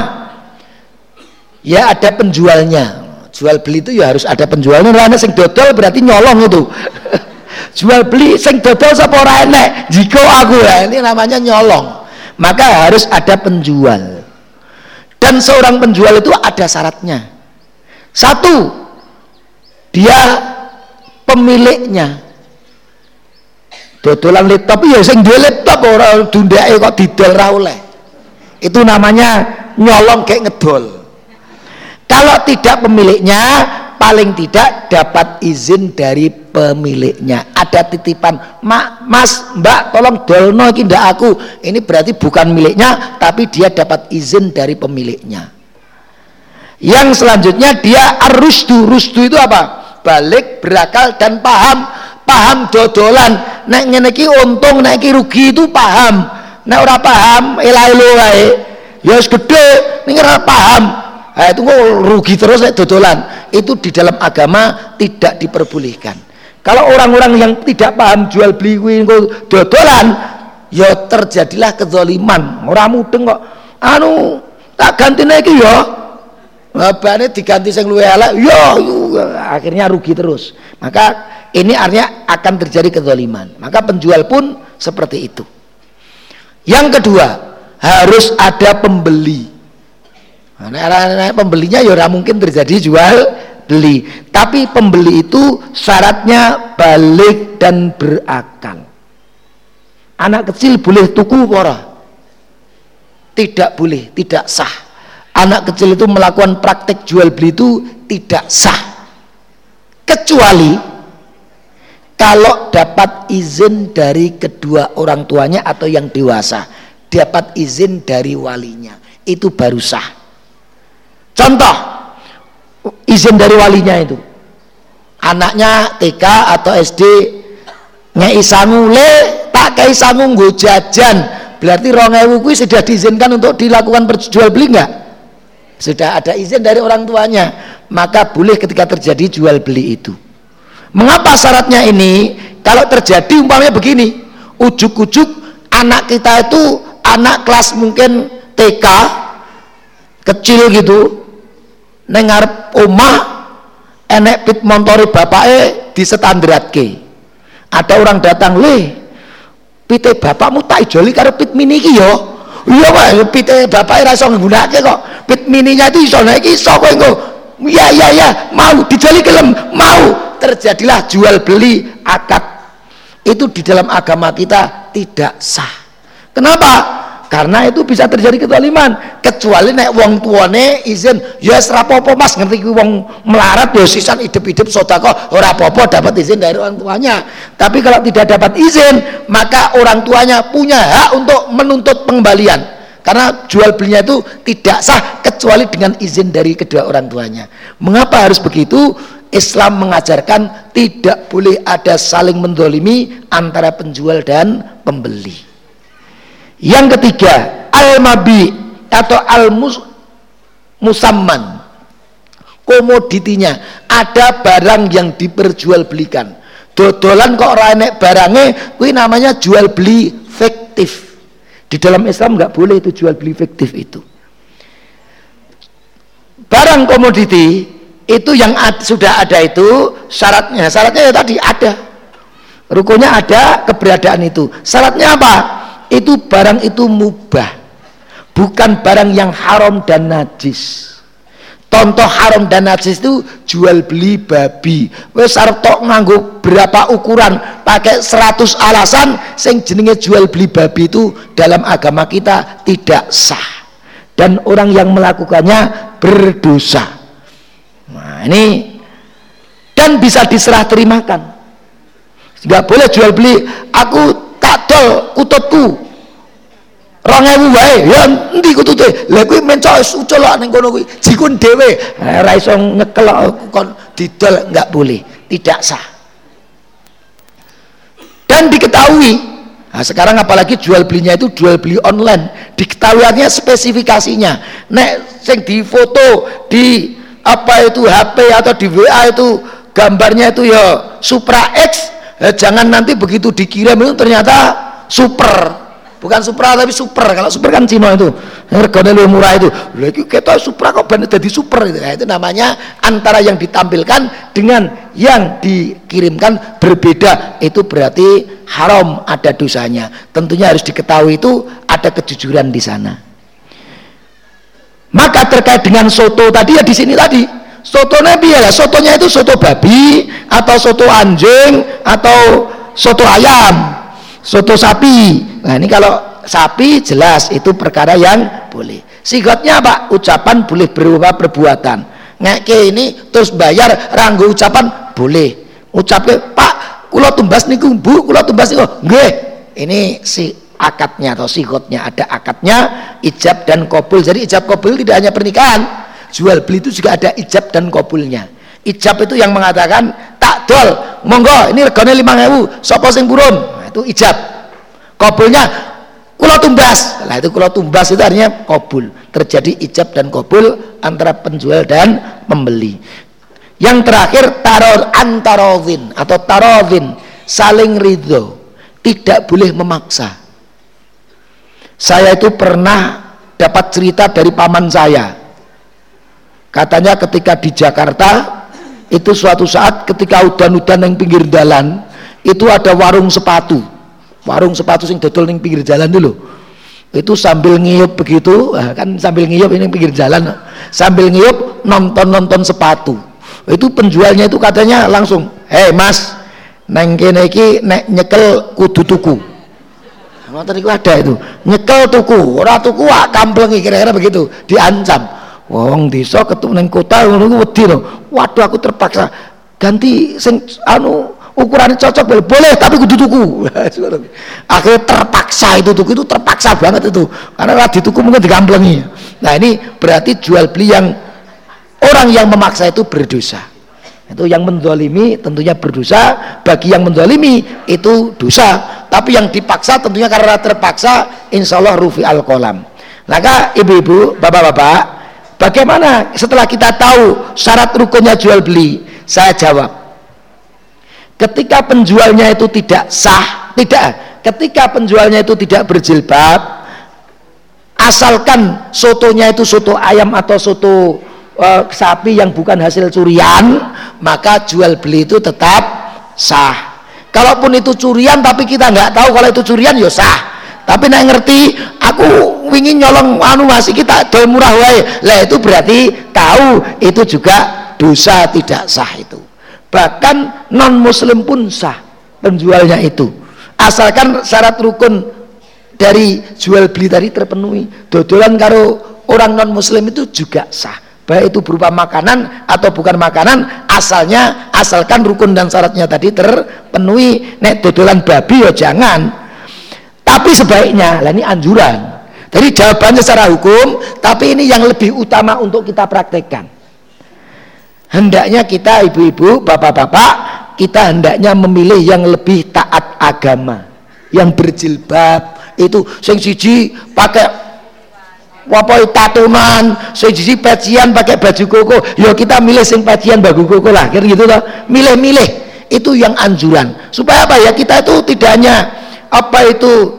Speaker 2: ya ada penjualnya. Jual beli itu ya harus ada penjualnya. Karena sing dodol berarti nyolong itu (laughs) jual beli sing dodol sapa ora enek jika aku ya ini namanya nyolong maka harus ada penjual dan seorang penjual itu ada syaratnya satu, dia pemiliknya. Dodolan laptop ya sing duwe laptop ora dundake kok didol ra oleh. Itu namanya nyolong kayak ngedol. Kalau tidak pemiliknya, paling tidak dapat izin dari pemiliknya. Ada titipan, "Mak, Mas, Mbak, tolong dolno iki ndak aku." Ini berarti bukan miliknya, tapi dia dapat izin dari pemiliknya. Yang selanjutnya dia arusdu rusdu itu apa? Balik berakal dan paham. Paham dodolan. Nek ngene iki untung nek rugi itu paham. Nek ora paham elo wae ya wis gedhe ning ora paham nah, itu kok rugi terus nek dodolan itu di dalam agama tidak diperbolehkan kalau orang-orang yang tidak paham jual beli kuwi dodolan ya terjadilah kezaliman ora mudeng kok anu tak ganti iki ya Babane diganti sing luwih elek, yo, yo akhirnya rugi terus. Maka ini artinya akan terjadi kezaliman. Maka penjual pun seperti itu. Yang kedua, harus ada pembeli. Nah, pembelinya ya mungkin terjadi jual beli. Tapi pembeli itu syaratnya balik dan berakal. Anak kecil boleh tuku ora? Tidak boleh, tidak sah anak kecil itu melakukan praktek jual beli itu tidak sah kecuali kalau dapat izin dari kedua orang tuanya atau yang dewasa dapat izin dari walinya itu baru sah contoh izin dari walinya itu. Anaknya TK atau SD ngei sangu le tak kei sangu jajan. Berarti rongewu sudah diizinkan untuk dilakukan perjual beli enggak sudah ada izin dari orang tuanya. Maka boleh ketika terjadi jual beli itu. Mengapa syaratnya ini? Kalau terjadi umpamanya begini ujuk-ujuk anak kita itu anak kelas mungkin TK kecil gitu nengar omah enek pit montori bapake disetandratke. Ada orang datang le pite bapakmu tak ijoli karo pit mini iki yo? Iya pak. Pite bapake ra iso nggunakake kok. Pit mininya itu iso nek iso kowe engko iya iya iya mau dijoli kelem mau. Terjadilah jual beli akad. Itu di dalam agama kita tidak sah. Kenapa karena itu bisa terjadi kezaliman. Kecuali nek wong tuane izin ya serapopo mas. Ngerti wong melarat ya sisan hidup-hidup sodako ora apa dapat izin dari orang tuanya. Tapi kalau tidak dapat izin maka orang tuanya punya hak untuk menuntut pengembalian. Karena jual belinya itu tidak sah kecuali dengan izin dari kedua orang tuanya. Mengapa harus begitu? Islam mengajarkan tidak boleh ada saling mendolimi antara penjual dan pembeli yang ketiga al-mabi atau al-musamman komoditinya ada barang yang diperjualbelikan. Dodolan kok ranek barangnya ini namanya jual beli fiktif. Di dalam Islam nggak boleh itu jual beli fiktif itu. Barang komoditi itu yang ad, sudah ada itu syaratnya syaratnya ya tadi ada. Rukunnya ada keberadaan itu. Syaratnya apa itu barang itu mubah bukan barang yang haram dan najis contoh haram dan najis itu jual beli babi wes tok nganggo berapa ukuran pakai 100 alasan sing jenenge jual beli babi itu dalam agama kita tidak sah dan orang yang melakukannya berdosa Nah ini dan bisa diserah terimakan. Nggak boleh jual beli. Aku dol kututku. Rong ewu wae, ya endi kutute? Lha kuwi mencok uculok ning kono kuwi. Jikun dhewe. Ora iso nyekel kon didol enggak boleh. Tidak sah. Dan diketahui Nah, sekarang apalagi jual belinya itu jual beli online, diketahuinya spesifikasinya. Nek sing difoto di apa itu HP atau di WA itu gambarnya itu ya Supra X eh, jangan nanti begitu dikirim itu ternyata super. Bukan Supra tapi super. Kalau super kan Cina itu. Harganya lebih murah itu. Lagi kita Supra kok benar jadi super itu. Nah, itu namanya antara yang ditampilkan dengan yang dikirimkan berbeda. Itu berarti haram ada dosanya. Tentunya harus diketahui itu ada kejujuran di sana. Maka terkait dengan soto tadi ya di sini tadi soto nabi ya sotonya itu soto babi atau soto anjing atau soto ayam soto sapi. Nah ini kalau sapi jelas itu perkara yang boleh. Sigotnya apa? Ucapan boleh berupa perbuatan. Ngeke ini terus bayar ranggo ucapan boleh. Ucapnya pak kulo tumbas niku bu kulo tumbas niku. Nggih ini si akadnya atau sigotnya ada akadnya ijab dan kobul jadi ijab kobul tidak hanya pernikahan jual beli itu juga ada ijab dan kobulnya ijab itu yang mengatakan tak dol monggo ini regane lima ewu sopo sing burun nah, itu ijab. Kobulnya kulo tumbas. Nah itu kulo tumbas itu artinya kobul terjadi ijab dan kobul antara penjual dan pembeli. Yang terakhir taror antarodin atau tarodin saling ridho tidak boleh memaksa. Saya itu pernah dapat cerita dari paman saya. Katanya ketika di Jakarta itu suatu saat ketika udan-udan yang pinggir jalan itu ada warung sepatu. Warung sepatu sing dodol ning pinggir jalan dulu. Itu sambil ngiyup begitu, ah, kan sambil ngiyup ini pinggir jalan. Sambil ngiyup nonton-nonton sepatu. Itu penjualnya itu katanya langsung, "Hei Mas, neng kene iki nek nyekel kudu tuku." Ngoten niku ada itu. Nyekel tuku, ora tuku wak kamplengi kira-kira begitu, diancam. Wong desa ketemu ning kota ngono wedi lho. Waduh aku terpaksa ganti sing anu ukurannya cocok boleh, boleh tapi kudu tuku. (laughs) Akhirnya terpaksa itu tuku itu terpaksa banget itu. Karena lah dituku mungkin digamplengi. Nah, ini berarti jual beli yang orang yang memaksa itu berdosa itu yang mendolimi tentunya berdosa bagi yang mendolimi itu dosa tapi yang dipaksa tentunya karena terpaksa insya Allah rufi al kolam maka ibu-ibu bapak-bapak bagaimana setelah kita tahu syarat rukunnya jual beli? Saya jawab ketika penjualnya itu tidak sah tidak ketika penjualnya itu tidak berjilbab asalkan sotonya itu soto ayam atau soto uh, sapi yang bukan hasil curian maka jual beli itu tetap sah. Kalaupun itu curian tapi kita nggak tahu kalau itu curian ya sah tapi nek ngerti aku ingin nyolong anu masih kita dol murah wae. Lah itu berarti tahu itu juga dosa tidak sah itu. Bahkan non muslim pun sah penjualnya itu. Asalkan syarat rukun dari jual beli tadi terpenuhi. Dodolan karo orang non muslim itu juga sah. Baik itu berupa makanan atau bukan makanan asalnya asalkan rukun dan syaratnya tadi terpenuhi. Nek dodolan babi ya jangan tapi sebaiknya lah ini anjuran. Jadi jawabannya secara hukum tapi ini yang lebih utama untuk kita praktekkan. Hendaknya kita ibu-ibu bapak-bapak kita hendaknya memilih yang lebih taat agama. Yang berjilbab itu sing siji pakai Wapai tatuman, sing siji pecian pakai baju koko, ya kita milih sing pecian baju koko lah, kira gitu loh. Milih-milih itu yang anjuran. Supaya apa ya? Kita itu tidak hanya apa itu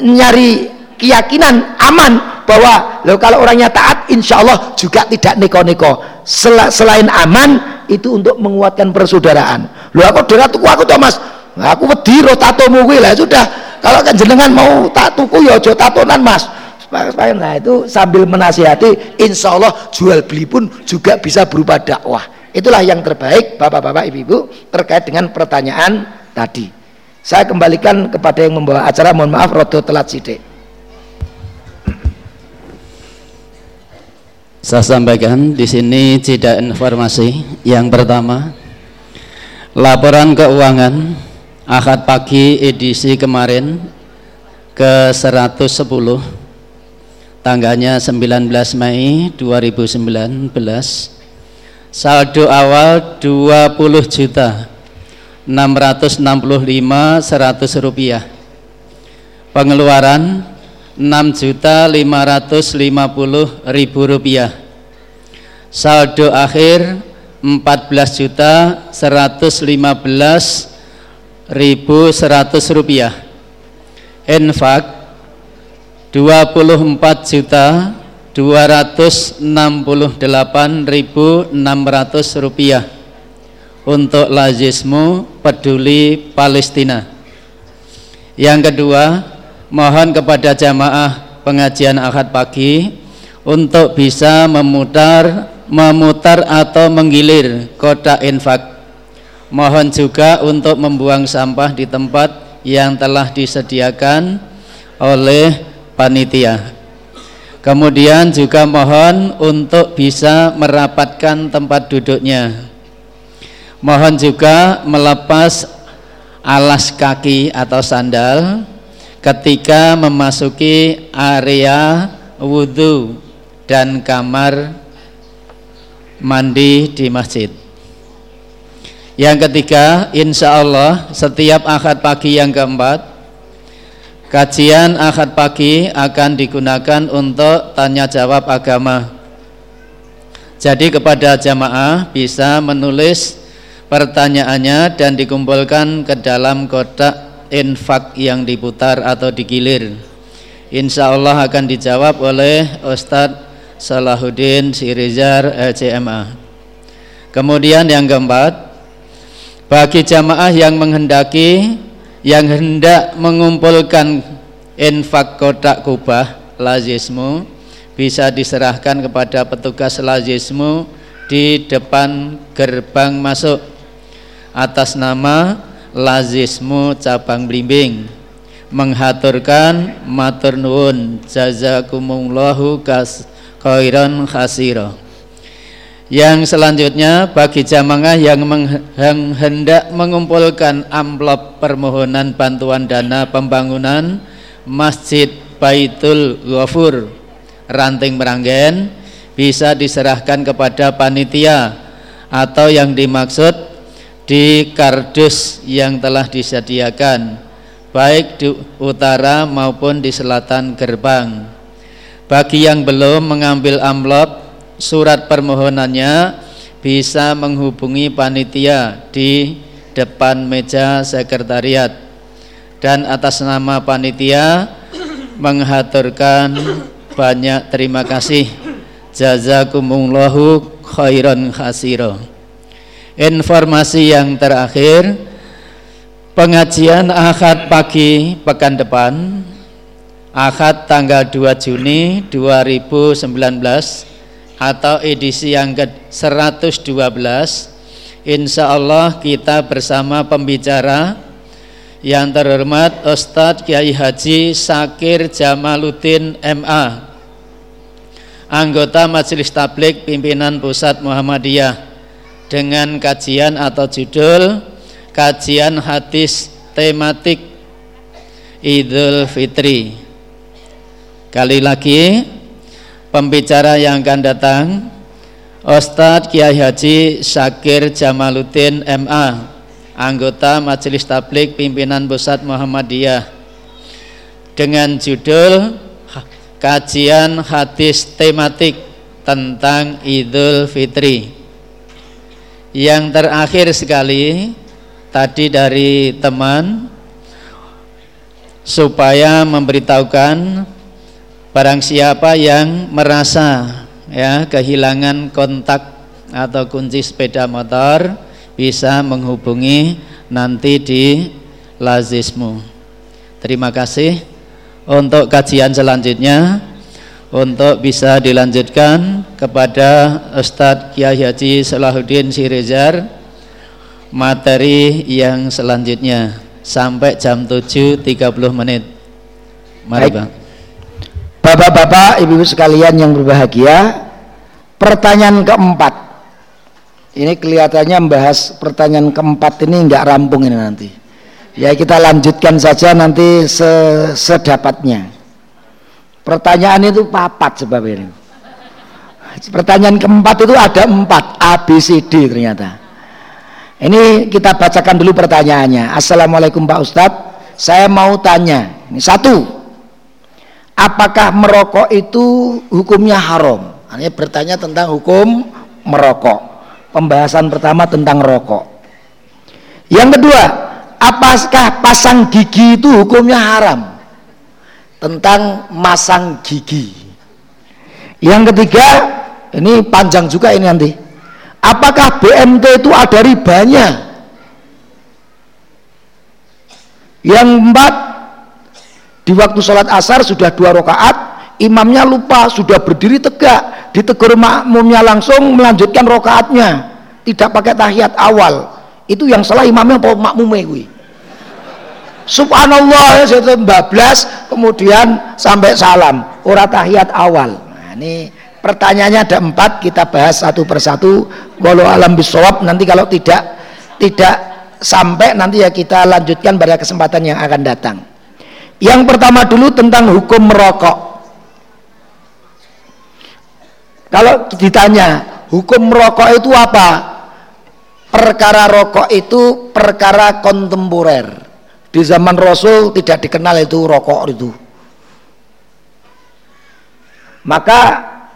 Speaker 2: nyari keyakinan aman bahwa lo kalau orangnya taat insya Allah juga tidak neko-neko. Sel selain aman itu untuk menguatkan persaudaraan. Lo aku dengar tuku aku Thomas aku wedi ro tatomu lah sudah. Kalau kan jenengan mau tak tuku ya aja tatonan mas. Nah itu sambil menasihati insya Allah jual beli pun juga bisa berupa dakwah. Itulah yang terbaik bapak-bapak ibu-ibu terkait dengan pertanyaan tadi saya kembalikan kepada yang membawa acara mohon maaf rodo telat sidik.
Speaker 1: Saya sampaikan di sini tidak informasi. Yang pertama laporan keuangan akad pagi edisi kemarin ke 110 tanggalnya 19 Mei 2019 saldo awal 20 juta 665 100 rupiah. Pengeluaran 6 juta 550 ribu rupiah. Saldo akhir 14 juta 115 ribu 100 rupiah. Infak 24 juta 268.600 rupiah untuk lazismu peduli Palestina yang kedua mohon kepada jamaah pengajian akad pagi untuk bisa memutar memutar atau menggilir kotak infak mohon juga untuk membuang sampah di tempat yang telah disediakan oleh panitia. Kemudian juga mohon untuk bisa merapatkan tempat duduknya. Mohon juga melepas alas kaki atau sandal ketika memasuki area wudhu dan kamar mandi di masjid. Yang ketiga, insya Allah setiap akad pagi yang keempat Kajian akad pagi akan digunakan untuk tanya jawab agama. Jadi kepada jamaah bisa menulis pertanyaannya dan dikumpulkan ke dalam kotak infak yang diputar atau digilir. Insya Allah akan dijawab oleh Ustadz Salahuddin Sirizar LCMA. Kemudian yang keempat, bagi jamaah yang menghendaki yang hendak mengumpulkan infak kotak kubah lazismu bisa diserahkan kepada petugas lazismu di depan gerbang masuk atas nama lazismu cabang blimbing. Menghaturkan matur nuwun. Jazakumullahu khairan khasira. Yang selanjutnya bagi jamaah yang, hendak mengumpulkan amplop permohonan bantuan dana pembangunan Masjid Baitul Ghafur Ranting Meranggen bisa diserahkan kepada panitia atau yang dimaksud di kardus yang telah disediakan baik di utara maupun di selatan gerbang. Bagi yang belum mengambil amplop surat permohonannya bisa menghubungi panitia di depan meja sekretariat. Dan atas nama panitia menghaturkan banyak terima kasih. Jazakumullahu khairan khasiro informasi yang terakhir pengajian Ahad pagi pekan depan Ahad tanggal 2 Juni 2019 atau edisi yang ke-112 Insya Allah kita bersama pembicara yang terhormat Ustadz Kiai Haji Sakir Jamaluddin MA anggota Majelis Tablik Pimpinan Pusat Muhammadiyah dengan kajian atau judul kajian hadis tematik Idul Fitri kali lagi pembicara yang akan datang Ustadz Kiai Haji Sakir Jamaluddin MA anggota Majelis Tablik Pimpinan Pusat Muhammadiyah dengan judul Kajian Hadis Tematik tentang Idul Fitri. Yang terakhir sekali tadi dari teman supaya memberitahukan barang siapa yang merasa ya kehilangan kontak atau kunci sepeda motor bisa menghubungi nanti di Lazismu. Terima kasih untuk kajian selanjutnya untuk bisa dilanjutkan kepada Ustadz Kiai Haji Salahuddin Sirejar materi yang selanjutnya sampai jam 7.30 menit. Mari Bang.
Speaker 2: Bapak-bapak, ibu-ibu sekalian yang berbahagia, pertanyaan keempat ini kelihatannya membahas pertanyaan keempat ini nggak rampung ini nanti. Ya kita lanjutkan saja nanti sedapatnya. Pertanyaan itu papat sebab ini. Pertanyaan keempat itu ada empat A B C D ternyata. Ini kita bacakan dulu pertanyaannya. Assalamualaikum Pak Ustadz. Saya mau tanya. Ini satu. Apakah merokok itu hukumnya haram? Ini bertanya tentang hukum merokok. Pembahasan pertama tentang rokok. Yang kedua, apakah pasang gigi itu hukumnya haram? Tentang masang gigi. Yang ketiga, ini panjang juga ini nanti. Apakah BMT itu ada ribanya? Yang empat, di waktu sholat asar sudah dua rakaat, imamnya lupa sudah berdiri tegak ditegur makmumnya langsung melanjutkan rokaatnya tidak pakai tahiyat awal itu yang salah imamnya apa makmumnya subhanallah ya saya bablas kemudian sampai salam. Ora tahiyat awal. Nah, ini pertanyaannya ada empat kita bahas satu persatu. Walau alam bisawab nanti kalau tidak tidak sampai nanti ya kita lanjutkan pada kesempatan yang akan datang. Yang pertama dulu tentang hukum merokok. Kalau ditanya hukum merokok itu apa? Perkara rokok itu perkara kontemporer. Di zaman Rasul tidak dikenal itu rokok itu. Maka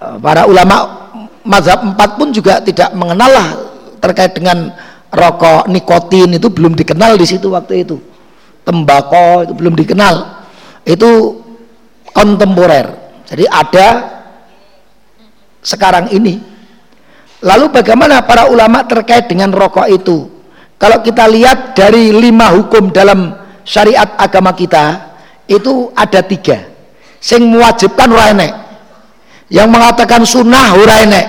Speaker 2: eh, para ulama mazhab empat pun juga tidak mengenal lah terkait dengan rokok nikotin itu belum dikenal di situ waktu itu. Tembakau itu belum dikenal. Itu kontemporer. Jadi ada sekarang ini. Lalu bagaimana para ulama terkait dengan rokok itu? Kalau kita lihat dari lima hukum dalam syariat agama kita, itu ada tiga. Sing mewajibkan uraine. Yang mengatakan sunnah uraine.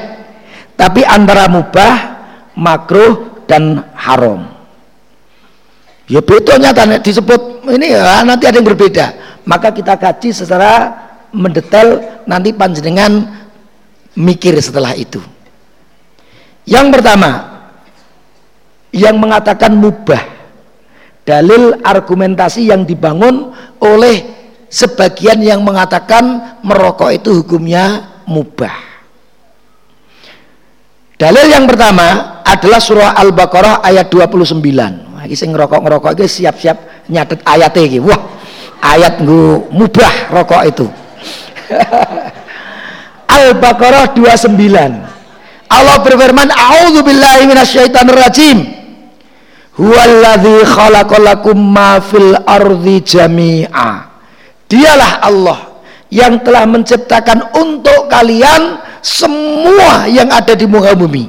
Speaker 2: Tapi antara mubah, makruh, dan haram. Ya betulnya disebut ini ya, nanti ada yang berbeda. Maka kita kaji secara mendetail nanti panjenengan mikir setelah itu. Yang pertama, yang mengatakan mubah, dalil argumentasi yang dibangun oleh sebagian yang mengatakan merokok itu hukumnya mubah. Dalil yang pertama adalah surah Al-Baqarah ayat 29. Iki sing ngerokok-ngerokok siap-siap nyatet ayat iki. Wah, ayat mubah rokok itu. (laughs) Al-Baqarah 29 Allah berfirman A'udzu billahi rajim Huwallazi khalaqalakum ma fil ardi jami'a. Dialah Allah yang telah menciptakan untuk kalian semua yang ada di muka bumi.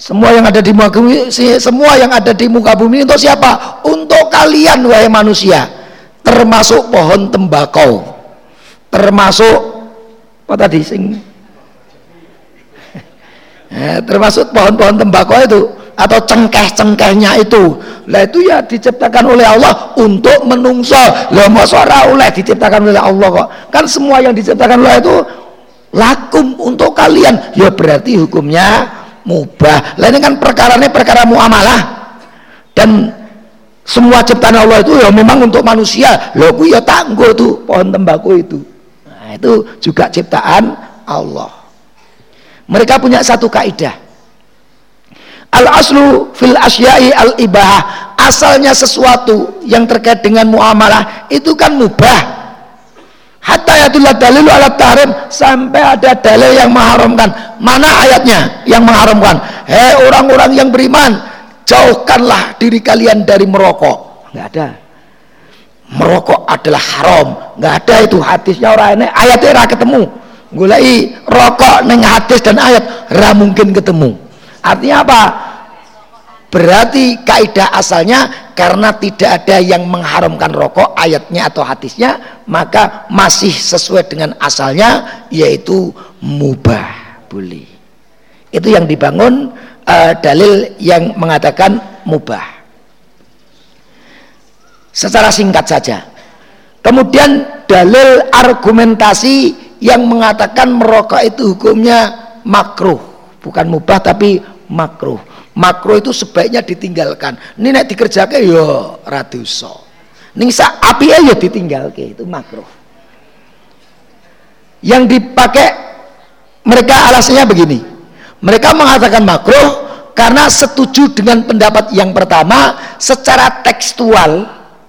Speaker 2: Semua yang ada di muka bumi semua yang ada di muka bumi untuk siapa? Untuk kalian wahai manusia. Termasuk pohon tembakau. Termasuk apa tadi sing? (laughs) Eh, termasuk pohon-pohon tembakau itu atau cengkeh-cengkehnya itu. Lah itu ya diciptakan oleh Allah untuk menungso. Lah masa oleh diciptakan oleh Allah kok. Kan semua yang diciptakan oleh itu lakum untuk kalian. Ya berarti hukumnya mubah. Lah ini kan perkara ini perkara muamalah. Dan semua ciptaan Allah itu ya memang untuk manusia. Loh ya tangguh tuh pohon tembakau itu. Nah, itu juga ciptaan Allah. Mereka punya satu kaidah al aslu fil asyai al ibahah asalnya sesuatu yang terkait dengan muamalah itu kan mubah. Hatta yatullah dalil alat tahrim sampai ada dalil yang mengharamkan. Mana ayatnya yang mengharamkan? Hei orang-orang yang beriman jauhkanlah diri kalian dari merokok. Nggak ada. Merokok adalah haram. Nggak ada itu hadisnya orang ini ayatnya ketemu. Gulai rokok neng hadis dan ayat ra mungkin ketemu artinya apa? Berarti kaidah asalnya karena tidak ada yang mengharamkan rokok ayatnya atau hadisnya maka masih sesuai dengan asalnya yaitu mubah boleh. Itu yang dibangun uh, dalil yang mengatakan mubah. Secara singkat saja. Kemudian dalil argumentasi yang mengatakan merokok itu hukumnya makruh bukan mubah tapi makruh. Makro itu sebaiknya ditinggalkan. Ini nek dikerjakan ya raduso ini sa api ya ditinggalkan itu makro yang dipakai mereka alasannya begini. Mereka mengatakan makro karena setuju dengan pendapat yang pertama secara tekstual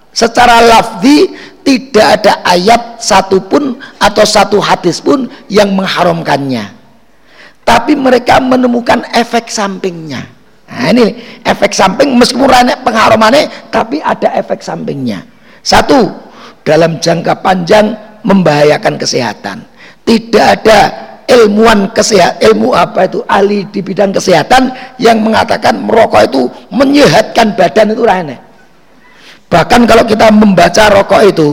Speaker 2: secara lafzi tidak ada ayat satupun atau satu hadis pun yang mengharamkannya tapi mereka menemukan efek sampingnya Nah, ini efek samping meskipun pengharumannya tapi ada efek sampingnya. Satu, dalam jangka panjang membahayakan kesehatan. Tidak ada ilmuwan kesehatan, ilmu apa itu ahli di bidang kesehatan yang mengatakan merokok itu menyehatkan badan itu rana. Bahkan kalau kita membaca rokok itu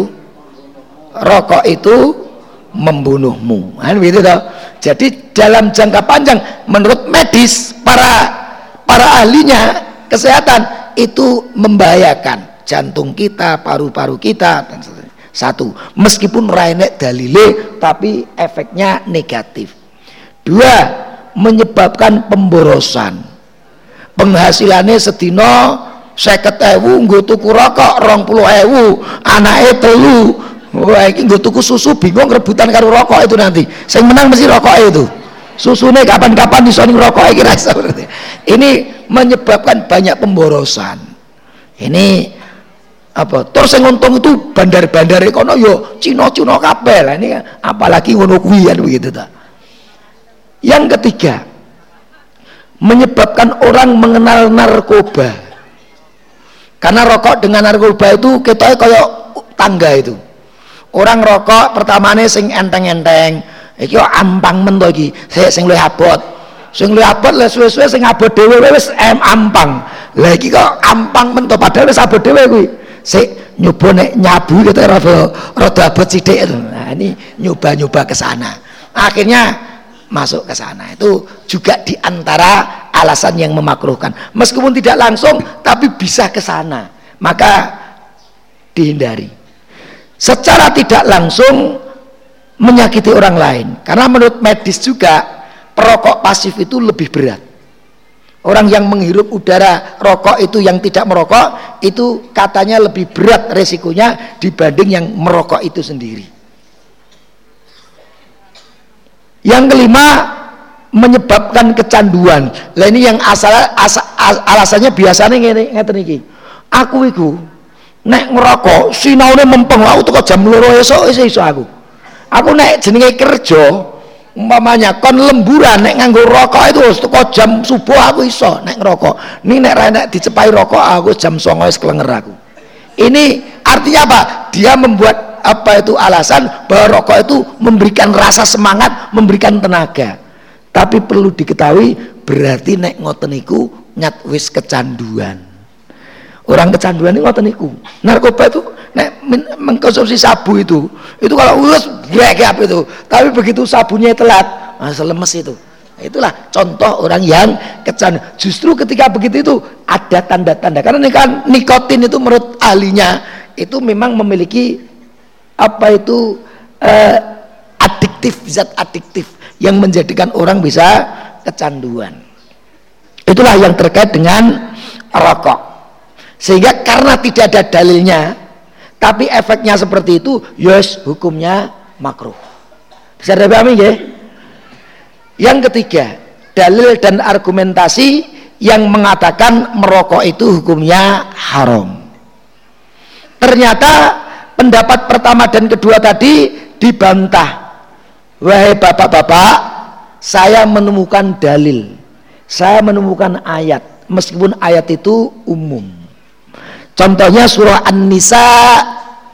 Speaker 2: rokok itu membunuhmu. Kan begitu toh. Jadi dalam jangka panjang menurut medis para para ahlinya kesehatan itu membahayakan jantung kita, paru-paru kita dan seterusnya. Satu, meskipun rainek dalile tapi efeknya negatif. Dua, menyebabkan pemborosan. Penghasilannya sedino seket ewu nggo tuku rokok rong puluh ewu anaknya telu wah ini nggo tuku susu bingung rebutan karo rokok itu nanti. Saya menang mesti rokok itu. Susune kapan-kapan di sini rokok iki rasa ini menyebabkan banyak pemborosan. Ini apa terus yang untung itu bandar-bandar kono yo Cino-Cino kabel ini apalagi ngono begitu ta. Yang ketiga menyebabkan orang mengenal narkoba. Karena rokok dengan narkoba itu kita kayak tangga itu orang rokok pertamanya sing enteng-enteng. Iki ampang men to iki. Sing luwih abot. Sing luwih abot lah suwe-suwe sing abot dhewe wis em ampang lah iki kok ampang men to padahal wis abot dhewe kuwi. Sik nyoba nek nyabu gitu rada rada abot sithik nah ini nyoba-nyoba ke sana. Akhirnya masuk ke sana. Itu juga di antara alasan yang memakruhkan. Meskipun tidak langsung tapi bisa ke sana. Maka dihindari secara tidak langsung menyakiti orang lain. Karena menurut medis juga perokok pasif itu lebih berat. Orang yang menghirup udara rokok itu yang tidak merokok itu katanya lebih berat resikonya dibanding yang merokok itu sendiri. Yang kelima menyebabkan kecanduan. Lah ini yang asal, asal alasannya biasanya ngeten iki. Aku iku nek ngerokok sinaune mempeng aku tuh jam loro esok iso aku. Aku naik jenenge kerja umpamanya kon lemburan nek nganggo rokok itu teko jam subuh aku iso nek ngerokok. Ini nek nek dicepai rokok aku jam songo wis kelenger aku. Ini artinya apa? Dia membuat apa itu alasan bahwa rokok itu memberikan rasa semangat memberikan tenaga. Tapi perlu diketahui berarti nek ngoten iku nyat wis kecanduan orang kecanduan ini ngoten niku. Narkoba itu nek mengkonsumsi sabu itu itu kalau brek apa itu? Tapi begitu sabunya telat masa lemes itu. Itulah contoh orang yang kecanduan justru ketika begitu itu ada tanda-tanda. Karena ini kan nikotin itu menurut ahlinya itu memang memiliki apa itu eh, adiktif zat adiktif yang menjadikan orang bisa kecanduan. Itulah yang terkait dengan rokok sehingga karena tidak ada dalilnya tapi efeknya seperti itu yes hukumnya makruh. Bisa dipahami ya yang ketiga dalil dan argumentasi yang mengatakan merokok itu hukumnya haram. Ternyata pendapat pertama dan kedua tadi dibantah. Wahai bapak-bapak saya menemukan dalil. Saya menemukan ayat. Meskipun ayat itu umum Contohnya surah An-Nisa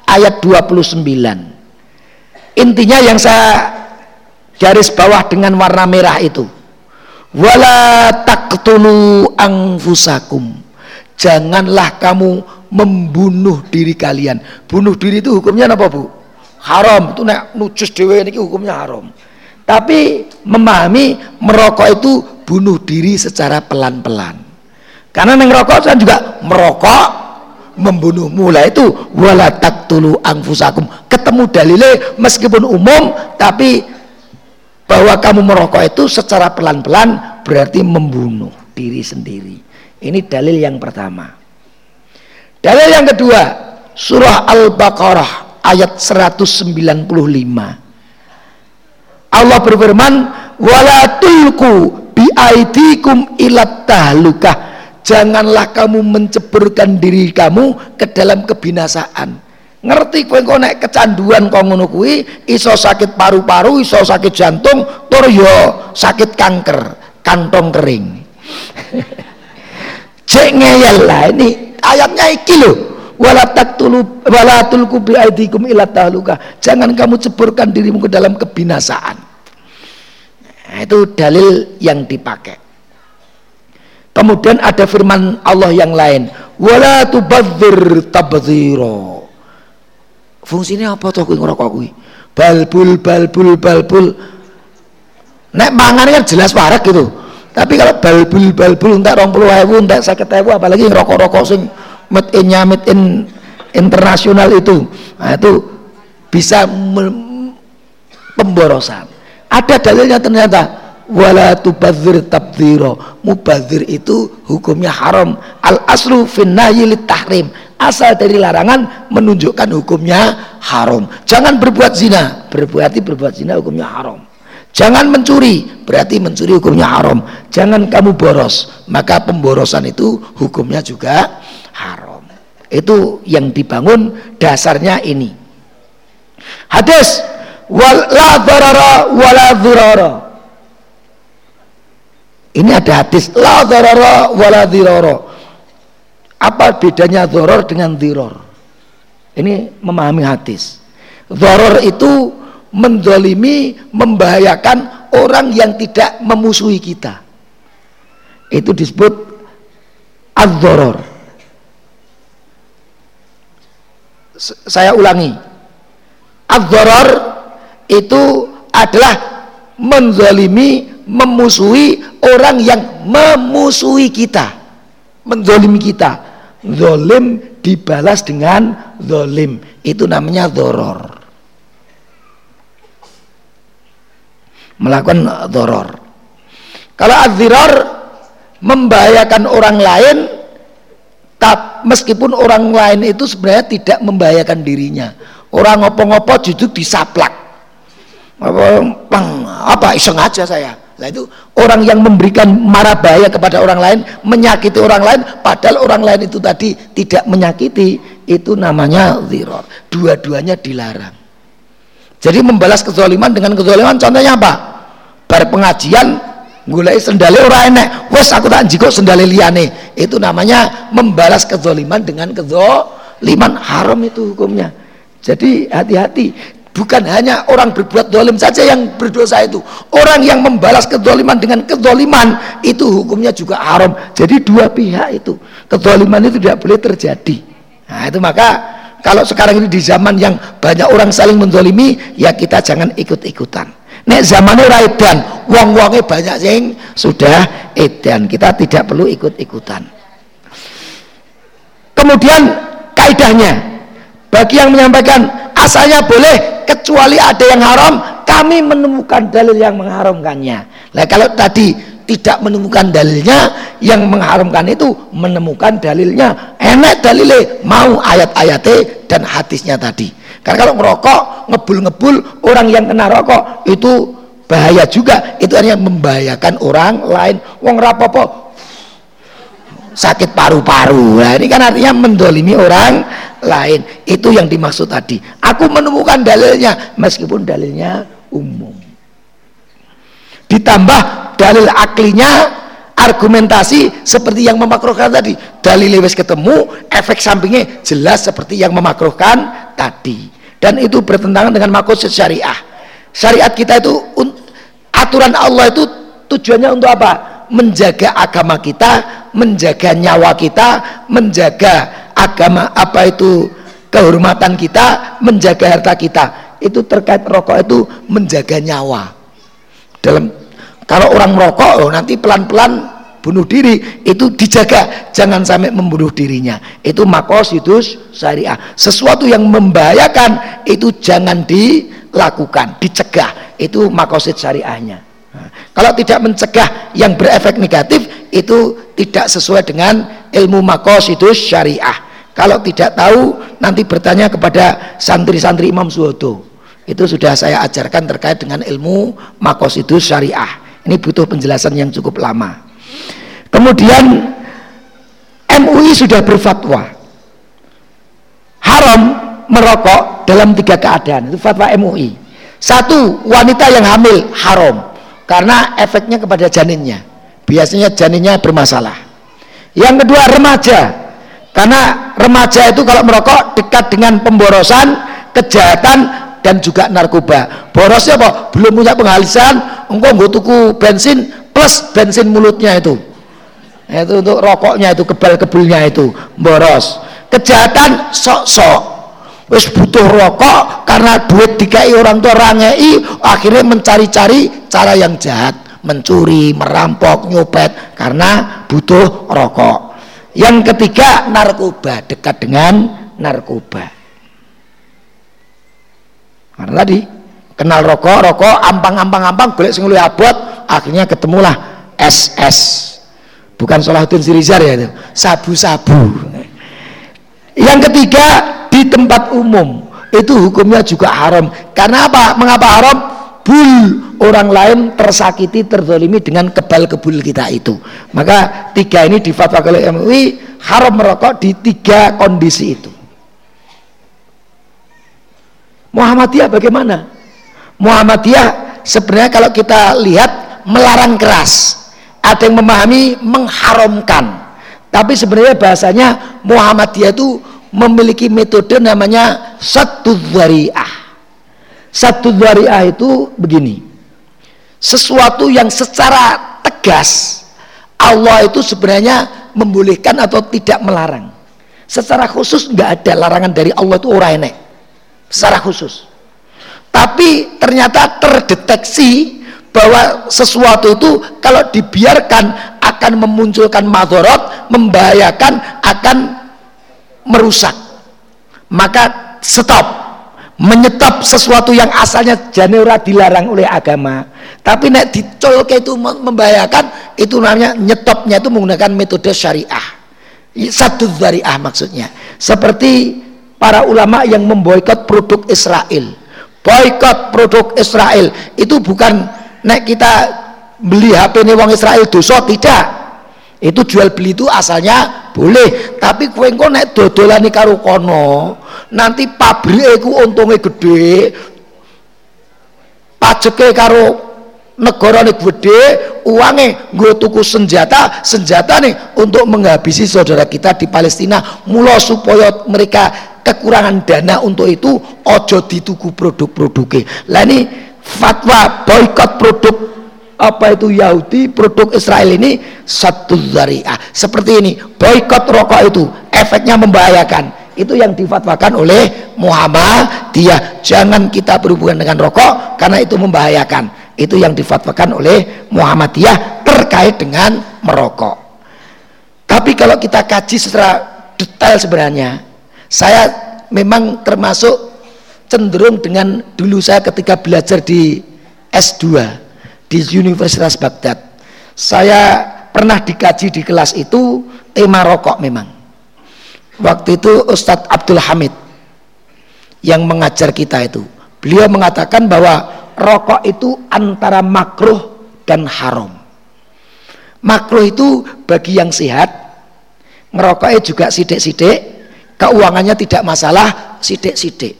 Speaker 2: ayat 29. Intinya yang saya garis bawah dengan warna merah itu. Wala taqtulu anfusakum. Janganlah kamu membunuh diri kalian. Bunuh diri itu hukumnya apa, Bu? Haram. Itu nek nucus dhewe ini hukumnya haram. Tapi memahami merokok itu bunuh diri secara pelan-pelan. Karena neng rokok kan juga merokok membunuh mulai itu. Wala taqtulu anfusakum. Ketemu dalile meskipun umum tapi bahwa kamu merokok itu secara pelan-pelan berarti membunuh diri sendiri. Ini dalil yang pertama. Dalil yang kedua surah Al-Baqarah ayat 195 Allah berfirman wala tulku bi aidikum ilat tahlukah janganlah kamu menceburkan diri kamu ke dalam kebinasaan. Ngerti kowe kok nek kecanduan kok ngono kuwi? Iso sakit paru-paru iso sakit jantung tur yo sakit kanker kantong kering. (laughs) Cek ngeyel lah ini. Ayatnya iki lho. Wala taqtulu wala tulku bi aidikum ila tahluka jangan kamu ceburkan dirimu ke dalam kebinasaan. Nah, itu dalil yang dipakai Kemudian ada firman Allah yang lain, wala tubadzir tabdzira. Fungsinya apa tuh kuwi ngerokok kuwi? Balbul balbul balbul. Nek mangan kan jelas warak gitu. Tapi kalau balbul balbul entek 20.000, entek 50.000 apalagi rokok-rokok sing made in made in internasional itu. Nah, itu bisa pemborosan. Ada dalilnya ternyata wala tubadzir tabdzira mubadzir itu hukumnya haram. Al aslu finnahyi tahrim. Asal dari larangan menunjukkan hukumnya haram. Jangan berbuat zina. Berarti berbuat zina hukumnya haram. Jangan mencuri. Berarti mencuri hukumnya haram. Jangan kamu boros. Maka pemborosan itu hukumnya juga haram. Itu yang dibangun dasarnya ini. Hadis. Wala dharara wala dhurara ini ada hadis la dharara wala dhirara. Apa bedanya doror dengan diror? Ini memahami hadis. Doror itu mendolimi, membahayakan orang yang tidak memusuhi kita. Itu disebut ad-doror. Saya ulangi. Ad-doror itu adalah menzalimi memusuhi orang yang memusuhi kita. Menzolimi kita. Zolim dibalas dengan zolim. Itu namanya doror melakukan doror kalau adzirar membahayakan orang lain tak meskipun orang lain itu sebenarnya tidak membahayakan dirinya. Orang ngopo-ngopo justru disaplak. Apa, apa iseng aja saya Nah itu orang yang memberikan marah bahaya kepada orang lain, menyakiti orang lain, padahal orang lain itu tadi tidak menyakiti, itu namanya ziror. Dua-duanya dilarang. Jadi membalas kezaliman dengan kezaliman contohnya apa? Bar pengajian gulai sendale orang enek, wes aku tak jiko sendale liane. Itu namanya membalas kezaliman dengan kezaliman haram itu hukumnya. Jadi hati-hati bukan hanya orang berbuat dolim saja yang berdosa itu. Orang yang membalas kedoliman dengan kedoliman itu hukumnya juga haram. Jadi dua pihak itu kedoliman itu tidak boleh terjadi. Nah itu maka kalau sekarang ini di zaman yang banyak orang saling mendolimi ya kita jangan ikut-ikutan. Nek zamannya raidan wong-wongnya banyak sing sudah edan. Kita tidak perlu ikut-ikutan. Kemudian kaidahnya. Bagi yang menyampaikan asalnya boleh kecuali ada yang haram kami menemukan dalil yang mengharamkannya. Nah kalau tadi tidak menemukan dalilnya yang mengharamkan itu menemukan dalilnya. Enak dalilnya mau ayat-ayatnya dan hadisnya tadi. Karena kalau merokok ngebul-ngebul orang yang kena rokok itu bahaya juga. Itu artinya membahayakan orang lain. Wong rapopo sakit paru-paru. Nah ini kan artinya mendolimi orang lain. Itu yang dimaksud tadi. Aku menemukan dalilnya meskipun dalilnya umum. Ditambah dalil aklinya argumentasi seperti yang memakruhkan tadi. Dalil lewes ketemu efek sampingnya jelas seperti yang memakruhkan tadi. Dan itu bertentangan dengan maksud syariah. Syariat kita itu aturan Allah itu tujuannya untuk apa menjaga agama kita, menjaga nyawa kita, menjaga agama apa itu kehormatan kita, menjaga harta kita. Itu terkait rokok itu menjaga nyawa. Dalam kalau orang merokok oh, nanti pelan-pelan bunuh diri itu dijaga. Jangan sampai membunuh dirinya. Itu makosidus syariah. Sesuatu yang membahayakan itu jangan dilakukan dicegah. Itu makosid syariahnya kalau tidak mencegah yang berefek negatif itu tidak sesuai dengan ilmu makosidus syariah. Kalau tidak tahu nanti bertanya kepada santri-santri Imam Suhodo. Itu sudah saya ajarkan terkait dengan ilmu makosidus syariah. Ini butuh penjelasan yang cukup lama. Kemudian MUI sudah berfatwa haram merokok dalam tiga keadaan. Itu fatwa MUI. Satu, wanita yang hamil haram karena efeknya kepada janinnya. Biasanya janinnya bermasalah. Yang kedua remaja. Karena remaja itu kalau merokok dekat dengan pemborosan kejahatan dan juga narkoba. Borosnya apa? Belum punya penghalisan engkau nggak tuku bensin plus bensin mulutnya itu. Itu untuk rokoknya itu kebal-kebulnya itu boros. Kejahatan sok-sok wis butuh rokok karena duit dikai orang tua rangei akhirnya mencari-cari cara yang jahat. Mencuri, merampok, nyopet karena butuh rokok. Yang ketiga narkoba. Dekat dengan narkoba. Karena tadi kenal rokok, rokok ampang-ampang-ampang golek sing abot akhirnya ketemulah SS bukan Salahuddin Sirizar ya itu. Sabu-sabu. Yang ketiga tempat umum. Itu hukumnya juga haram. Karena apa? mengapa haram? bul. Orang lain tersakiti terdolimi dengan kebal kebul kita itu. Maka tiga ini difatwakan oleh MUI haram merokok di tiga kondisi itu. Muhammadiyah bagaimana? Muhammadiyah sebenarnya kalau kita lihat melarang keras. Ada yang memahami mengharamkan. Tapi sebenarnya bahasanya Muhammadiyah itu memiliki metode namanya satu dzariah. Satu dzariah itu begini. Sesuatu yang secara tegas Allah itu sebenarnya membolehkan atau tidak melarang. Secara khusus nggak ada larangan dari Allah itu orang enek. Secara khusus. Tapi ternyata terdeteksi bahwa sesuatu itu kalau dibiarkan akan memunculkan madorot, membahayakan, akan merusak. Maka stop. Menyetop sesuatu yang asalnya janura dilarang oleh agama. Tapi nek dicolke itu membahayakan itu namanya nyetopnya itu menggunakan metode syariah. Satu syariah maksudnya. Seperti para ulama yang memboikot produk Israel. Boykot produk Israel. Itu bukan nek kita beli HP ini wong Israel dosa tidak. Itu jual beli itu asalnya boleh tapi kue engko nek dodolani karo kono nanti pabrike ku untungnya gede pajeke karo negara nih gede uangnya gue tuku senjata senjata nih untuk menghabisi saudara kita di Palestina. Mula supaya mereka kekurangan dana untuk itu ojo dituku produk-produknya lah ini fatwa boykot produk apa itu Yahudi produk Israel ini? Satu zariah. Seperti ini boykot rokok itu efeknya membahayakan. Itu yang difatwakan oleh Muhammadiyah. Jangan kita berhubungan dengan rokok karena itu membahayakan. Itu yang difatwakan oleh Muhammadiyah terkait dengan merokok. Tapi kalau kita kaji secara detail sebenarnya saya memang termasuk cenderung dengan dulu saya ketika belajar di S2 di Universitas Baghdad saya pernah dikaji di kelas itu tema rokok memang waktu itu Ustadz Abdul Hamid yang mengajar kita itu beliau mengatakan bahwa rokok itu antara makruh dan haram. Makruh itu bagi yang sehat, merokoknya juga sidik-sidik, keuangannya tidak masalah, sidik-sidik.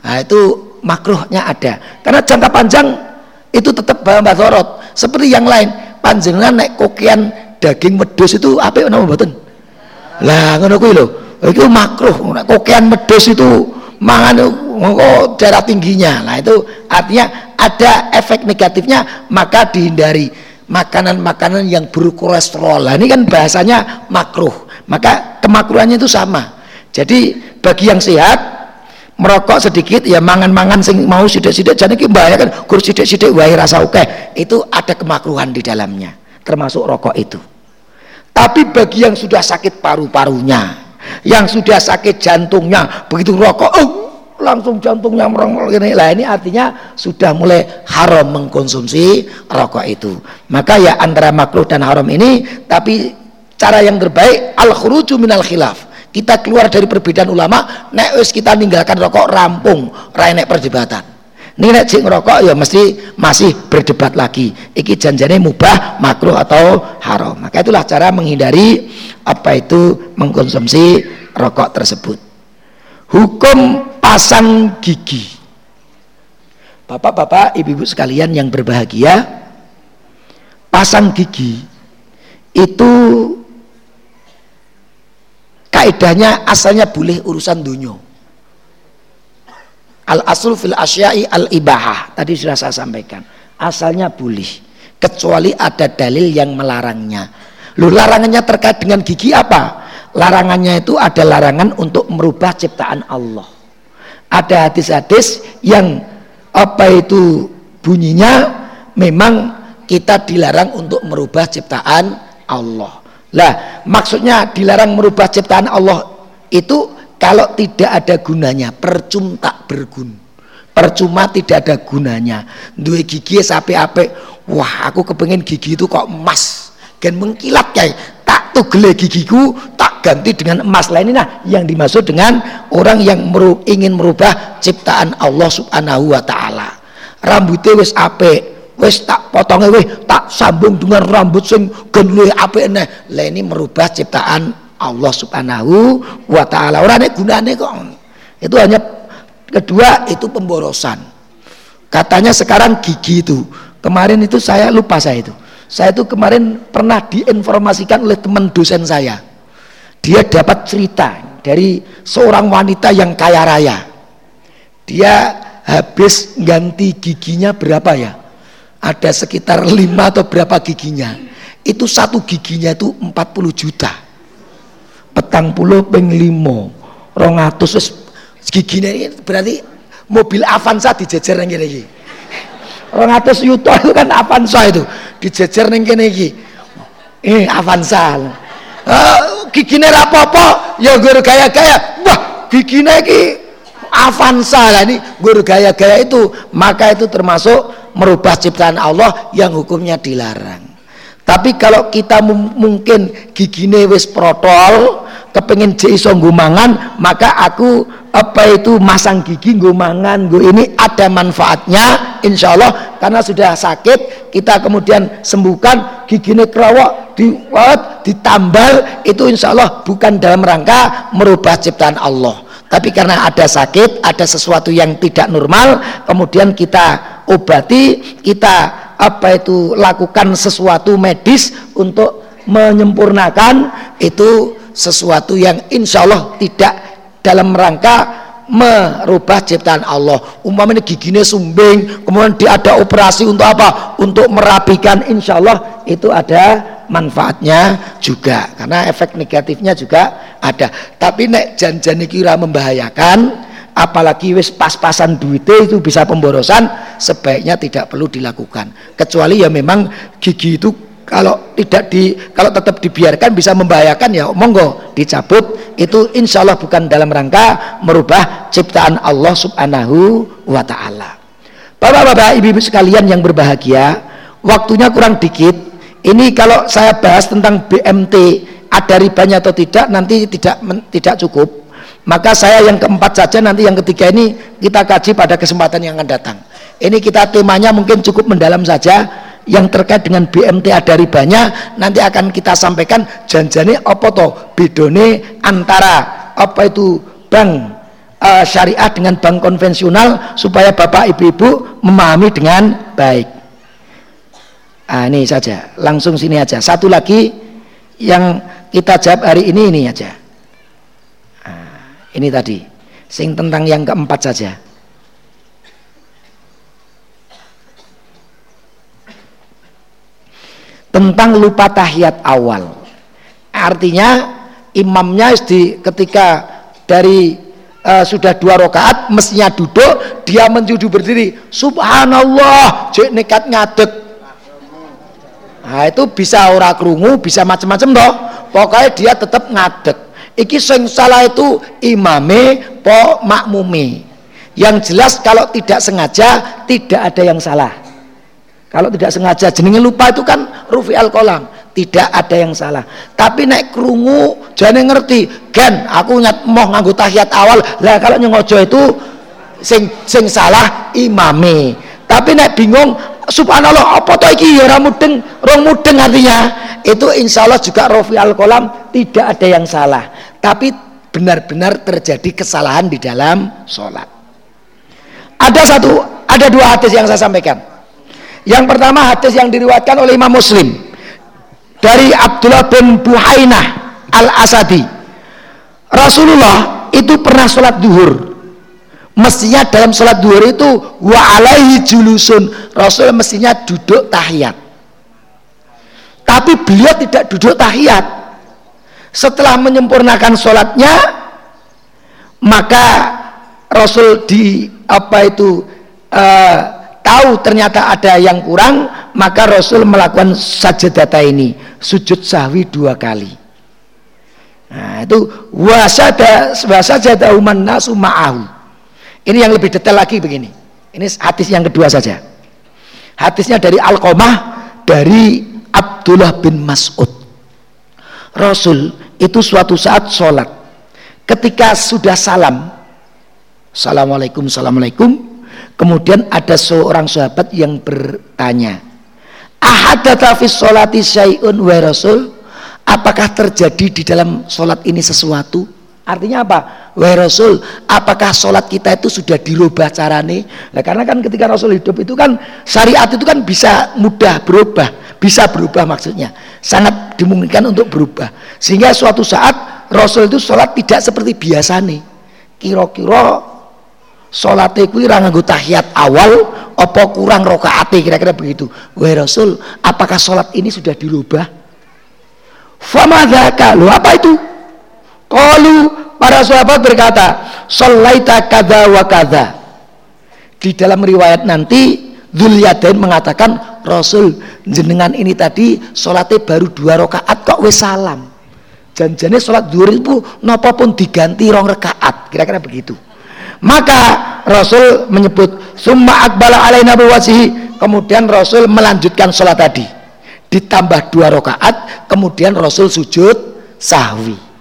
Speaker 2: Nah itu makruhnya ada. Karena jangka panjang itu tetap bahan sorot. Seperti yang lain, panjenengan naik kokian daging medus itu apa yang nama mboten? Lah ngono kuwi lho. Itu makruh, kokian medus itu mangan oh, darah tingginya nah itu artinya ada efek negatifnya maka dihindari makanan-makanan yang berkolesterol nah, ini kan bahasanya makruh maka kemakruhannya itu sama jadi bagi yang sehat merokok sedikit ya mangan-mangan sing mau sidik-sidik jadi bahaya kan kurus sidik-sidik wae rasa oke itu ada kemakruhan di dalamnya termasuk rokok itu. Tapi bagi yang sudah sakit paru-parunya yang sudah sakit jantungnya begitu rokok oh, langsung jantungnya merong ini lah ini artinya sudah mulai haram mengkonsumsi rokok itu. Maka ya antara makruh dan haram ini tapi cara yang terbaik al khuruju minal khilaf kita keluar dari perbedaan ulama nek wis kita meninggalkan rokok rampung. Rai nek perdebatan. Ini nek cik ngerokok ya mesti masih berdebat lagi. Iki janjane mubah makruh atau haram. Maka itulah cara menghindari apa itu mengkonsumsi rokok tersebut. Hukum pasang gigi. Bapak-bapak, ibu-ibu sekalian yang berbahagia pasang gigi itu kaidahnya asalnya boleh urusan dunia al asul fil asyai al ibahah tadi sudah saya sampaikan asalnya boleh kecuali ada dalil yang melarangnya Lu larangannya terkait dengan gigi apa? Larangannya itu ada larangan untuk merubah ciptaan Allah. Ada hadis-hadis yang apa itu bunyinya memang kita dilarang untuk merubah ciptaan Allah. Lah, maksudnya dilarang merubah ciptaan Allah itu kalau tidak ada gunanya, percuma tak bergun. Percuma tidak ada gunanya. Dua gigi sampai apa? Wah, aku kepengen gigi itu kok emas gen mengkilat kayak tak tugele gigiku tak ganti dengan emas lain nah yang dimaksud dengan orang yang meru, ingin merubah ciptaan Allah subhanahu wa ta'ala rambutnya wis ape wis tak potongnya wis tak sambung dengan rambut sing gen ape nah lah ini merubah ciptaan Allah subhanahu wa ta'ala orang ini gunanya kok itu hanya kedua itu pemborosan katanya sekarang gigi itu kemarin itu saya lupa saya itu saya itu kemarin pernah diinformasikan oleh teman dosen saya. Dia dapat cerita dari seorang wanita yang kaya raya. Dia habis ganti giginya berapa ya? Ada sekitar lima atau berapa giginya. Itu satu giginya itu 40 juta. Petang puluh peng limo. Rongatus giginya ini berarti mobil Avanza dijejer yang gini. 200 yuto itu kan Avanza itu dijejer ning kene iki eh Avanza uh, gigine ra apa-apa ya gue gaya-gaya wah gigine iki Avanza lah ini gue gaya-gaya itu maka itu termasuk merubah ciptaan Allah yang hukumnya dilarang. Tapi kalau kita mungkin gigine wis protol kepengen jek iso mangan maka aku apa itu masang gigi gue mangan gue ini ada manfaatnya insya Allah karena sudah sakit kita kemudian sembuhkan gigi ini kerawak diwat ditambal itu insya Allah bukan dalam rangka merubah ciptaan Allah tapi karena ada sakit ada sesuatu yang tidak normal kemudian kita obati kita apa itu lakukan sesuatu medis untuk menyempurnakan itu sesuatu yang insya Allah tidak dalam rangka merubah ciptaan Allah. Umpamanya giginya sumbing kemudian dia ada operasi untuk apa? Untuk merapikan insya Allah itu ada manfaatnya juga karena efek negatifnya juga ada. Tapi nek janjani kira membahayakan apalagi wis pas-pasan duitnya itu bisa pemborosan sebaiknya tidak perlu dilakukan. Kecuali ya memang gigi itu kalau tidak di kalau tetap dibiarkan bisa membahayakan ya monggo dicabut. Itu insya Allah bukan dalam rangka merubah ciptaan Allah subhanahu wa ta'ala. Bapak-bapak ibu-ibu sekalian yang berbahagia waktunya kurang dikit ini kalau saya bahas tentang BMT ada ribanya atau tidak nanti tidak tidak cukup. Maka saya yang keempat saja nanti yang ketiga ini kita kaji pada kesempatan yang akan datang. Ini kita temanya mungkin cukup mendalam saja. Yang terkait dengan BMT ada ribanya nanti akan kita sampaikan janjane apa to bedone antara apa itu bank uh, syariah dengan bank konvensional supaya Bapak Ibu-ibu memahami dengan baik. Ah ini saja, langsung sini aja. Satu lagi yang kita jawab hari ini ini aja. Ah, ini tadi, sing tentang yang keempat saja. tentang lupa tahiyat awal. Artinya imamnya di ketika dari uh, sudah dua rakaat mestinya duduk, dia menjudu berdiri. Subhanallah, cek nekat ngadeg. Nah, itu bisa ora krungu, bisa macam-macam toh. Pokoknya dia tetap ngadeg. Iki sing salah itu imame po makmumi. Yang jelas kalau tidak sengaja tidak ada yang salah. Kalau tidak sengaja jenenge lupa itu kan rufi al kolam, tidak ada yang salah. Tapi naik kerungu jangan ngerti, kan aku nyat mau nganggo tahiyat awal. Lah kalau nyengojo itu sing sing salah imame. Tapi naik bingung subhanallah apa to iki ya mudeng, rong mudeng artinya. Itu insya Allah juga rufi al kolam tidak ada yang salah. Tapi benar-benar terjadi kesalahan di dalam sholat. Ada satu, ada dua hadis yang saya sampaikan. Yang pertama hadis yang diriwayatkan oleh Imam Muslim dari Abdullah bin Buhainah Al-Asadi. Rasulullah itu pernah sholat duhur. Mestinya dalam sholat duhur itu wa alaihi julusun. Rasul mestinya duduk tahiyat. Tapi beliau tidak duduk tahiyat. Setelah menyempurnakan sholatnya, mata Rasul di apa itu uh, tahu ternyata ada yang kurang maka Rasul melakukan sajadata ini sujud sahwi dua kali nah itu wasada wasajada uman nasu ma'ahu ini yang lebih detail lagi begini ini hadis yang kedua saja hadisnya dari Alqomah dari Abdullah bin Mas'ud Rasul itu suatu saat sholat ketika sudah salam Assalamualaikum Assalamualaikum Kemudian ada seorang sahabat yang bertanya, "Ahadatha fi sholati syai'un wa rasul?" Apakah terjadi di dalam sholat ini sesuatu? Artinya apa? Wahai Rasul, apakah sholat kita itu sudah dirubah carane? Nah, karena kan ketika Rasul hidup itu kan syariat itu kan bisa mudah berubah, bisa berubah maksudnya, sangat dimungkinkan untuk berubah. Sehingga suatu saat Rasul itu sholat tidak seperti biasa nih. Kira-kira Salat kuwi ra nganggo tahiyat awal apa kurang rakaate kira-kira begitu. Wahai Rasul, apakah salat ini sudah dirubah? Famadzaka, lo apa itu? Qalu para sahabat berkata, "Shallaita kadza wa kadza." Di dalam riwayat nanti Dzulyaden mengatakan, "Rasul, jenengan ini tadi salatnya baru dua rakaat kok wis salam." Janjane salat zuhur itu napa pun diganti rong rakaat, kira-kira begitu. Maka Rasul menyebut summa akbala alaina biwasihi. Kemudian Rasul melanjutkan sholat tadi. Ditambah dua rakaat, kemudian Rasul sujud sahwi.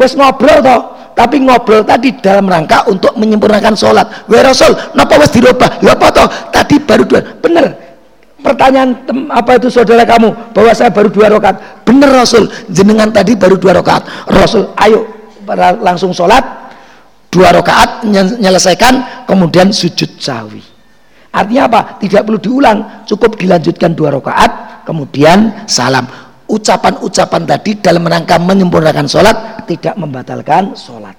Speaker 2: Wes ngobrol toh, tapi ngobrol tadi dalam rangka untuk menyempurnakan sholat. Wes Rasul, napa wes dirubah? Ya apa toh? Tadi baru dua. Bener. Pertanyaan apa itu saudara kamu bahwa saya baru dua rakaat. Bener Rasul, jenengan tadi baru dua rakaat. Rasul, ayo langsung sholat dua rakaat menyelesaikan kemudian sujud sawi Artinya apa? Tidak perlu diulang, cukup dilanjutkan dua rakaat, kemudian salam. Ucapan-ucapan tadi dalam rangka menyempurnakan sholat tidak membatalkan sholat.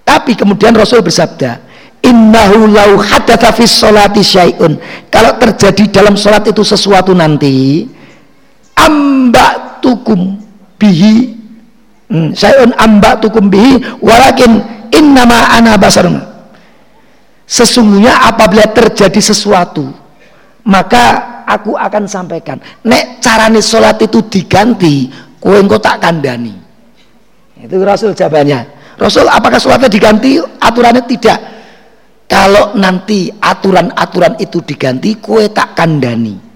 Speaker 2: Tapi kemudian Rasul bersabda, Innahu lau hadatha fis sholati syai'un. Kalau terjadi dalam sholat itu sesuatu nanti, ambak tukum bihi hmm, syai'un ambak tukum bihi walakin innama ana basarun sesungguhnya apabila terjadi sesuatu maka aku akan sampaikan. Nek carane sholat itu diganti kue engkau tak kandani itu Rasul jawabannya. Rasul apakah sholatnya diganti? Aturannya tidak. Kalau nanti aturan-aturan itu diganti kue tak kandani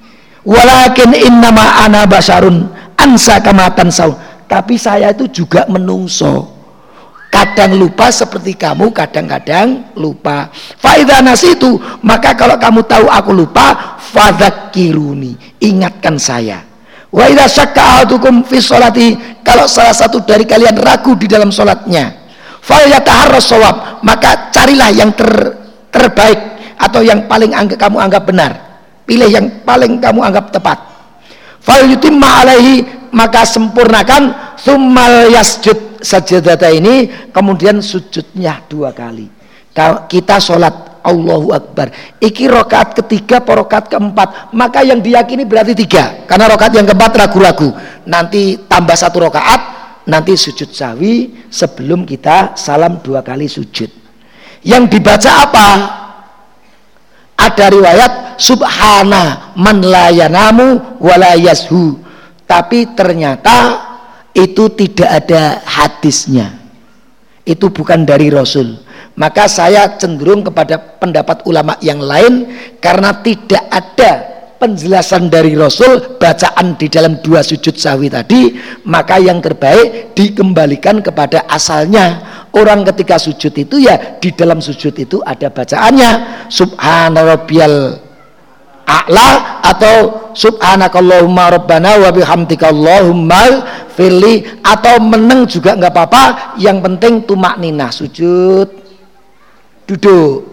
Speaker 2: walakin innama ana basarun ansa kamatan saun tapi saya itu juga menungso. Kadang lupa seperti kamu kadang-kadang lupa. Faidha itu maka kalau kamu tahu aku lupa kiruni ingatkan saya. Wa idza syakka ahadukum fi sholati kalau salah satu dari kalian ragu di dalam sholatnya falyataharras shawab maka carilah yang ter, terbaik atau yang paling anggap, kamu anggap benar. Pilih yang paling kamu anggap tepat. Fal yutimma alaihi maka sempurnakan. Summal yasjud sajadata ini kemudian sujudnya dua kali. Kita sholat Allahu Akbar. Iki rokaat ketiga rokaat keempat? Maka yang diyakini berarti tiga. Karena rokaat yang keempat ragu-ragu. Nanti tambah satu rokaat nanti sujud sawi sebelum kita salam dua kali sujud. Yang dibaca apa? Ada riwayat subhana man layanamu walayashu tapi ternyata itu tidak ada hadisnya. Itu bukan dari Rasul maka saya cenderung kepada pendapat ulama yang lain karena tidak ada penjelasan dari Rasul bacaan di dalam dua sujud sahwi tadi maka yang terbaik dikembalikan kepada asalnya. Orang ketika sujud itu ya di dalam sujud itu ada bacaannya subhanarabbiyal a'la atau subhanakallahumma rabbana wa bihamdika allahumma firli atau meneng juga nggak apa-apa yang penting tumak ninah sujud duduk.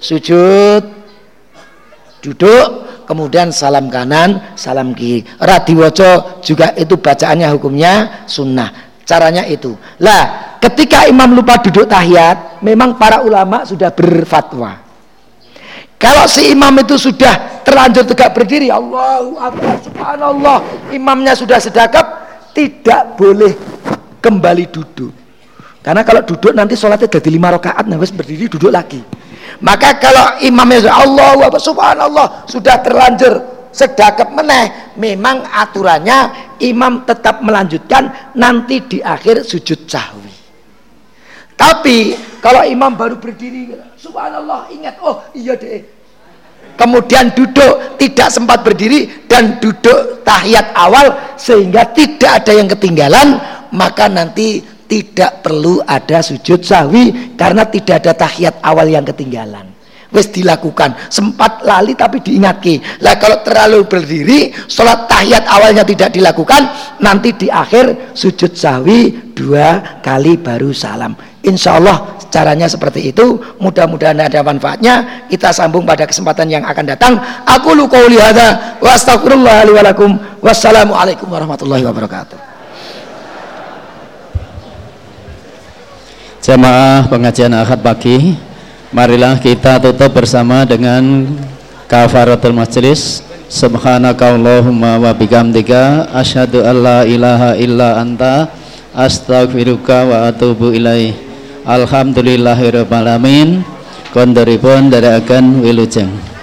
Speaker 2: Sujud. Duduk. Kemudian salam kanan salam kiri. Radiwoco juga itu bacaannya hukumnya sunnah. Caranya itu. Lah ketika imam lupa duduk tahiyat memang para ulama sudah berfatwa. Kalau si imam itu sudah terlanjur tegak berdiri, Allahu Akbar, Subhanallah, imamnya sudah sedekap, tidak boleh kembali duduk. Karena kalau duduk nanti sholatnya jadi lima rakaat, nah berdiri duduk lagi. Maka kalau imamnya Allahu Akbar, Subhanallah, sudah terlanjur sedekap meneh, memang aturannya imam tetap melanjutkan nanti di akhir sujud sahwi. Tapi kalau imam baru berdiri, subhanallah ingat, oh iya deh. Kemudian duduk tidak sempat berdiri dan duduk tahiyat awal sehingga tidak ada yang ketinggalan, maka nanti tidak perlu ada sujud sahwi karena tidak ada tahiyat awal yang ketinggalan. Wis dilakukan. Sempat lali tapi diingatkan lah kalau terlalu berdiri sholat tahiyat awalnya tidak dilakukan nanti di akhir sujud sahwi dua kali baru salam. Insya Allah caranya seperti itu. Mudah-mudahan ada manfaatnya. Kita sambung pada kesempatan yang akan datang. Aku lu qauli hadza wa wassalamualaikum warahmatullahi wabarakatuh
Speaker 1: jamaah pengajian akad pagi Marilah kita tutup bersama dengan kafaratul majlis. Subhanakallahumma wa bihamdika asyhadu an la ilaha illa anta astaghfiruka wa atubu ilaih. Alhamdulillahirabbil alamin. Dari akan wilujeng.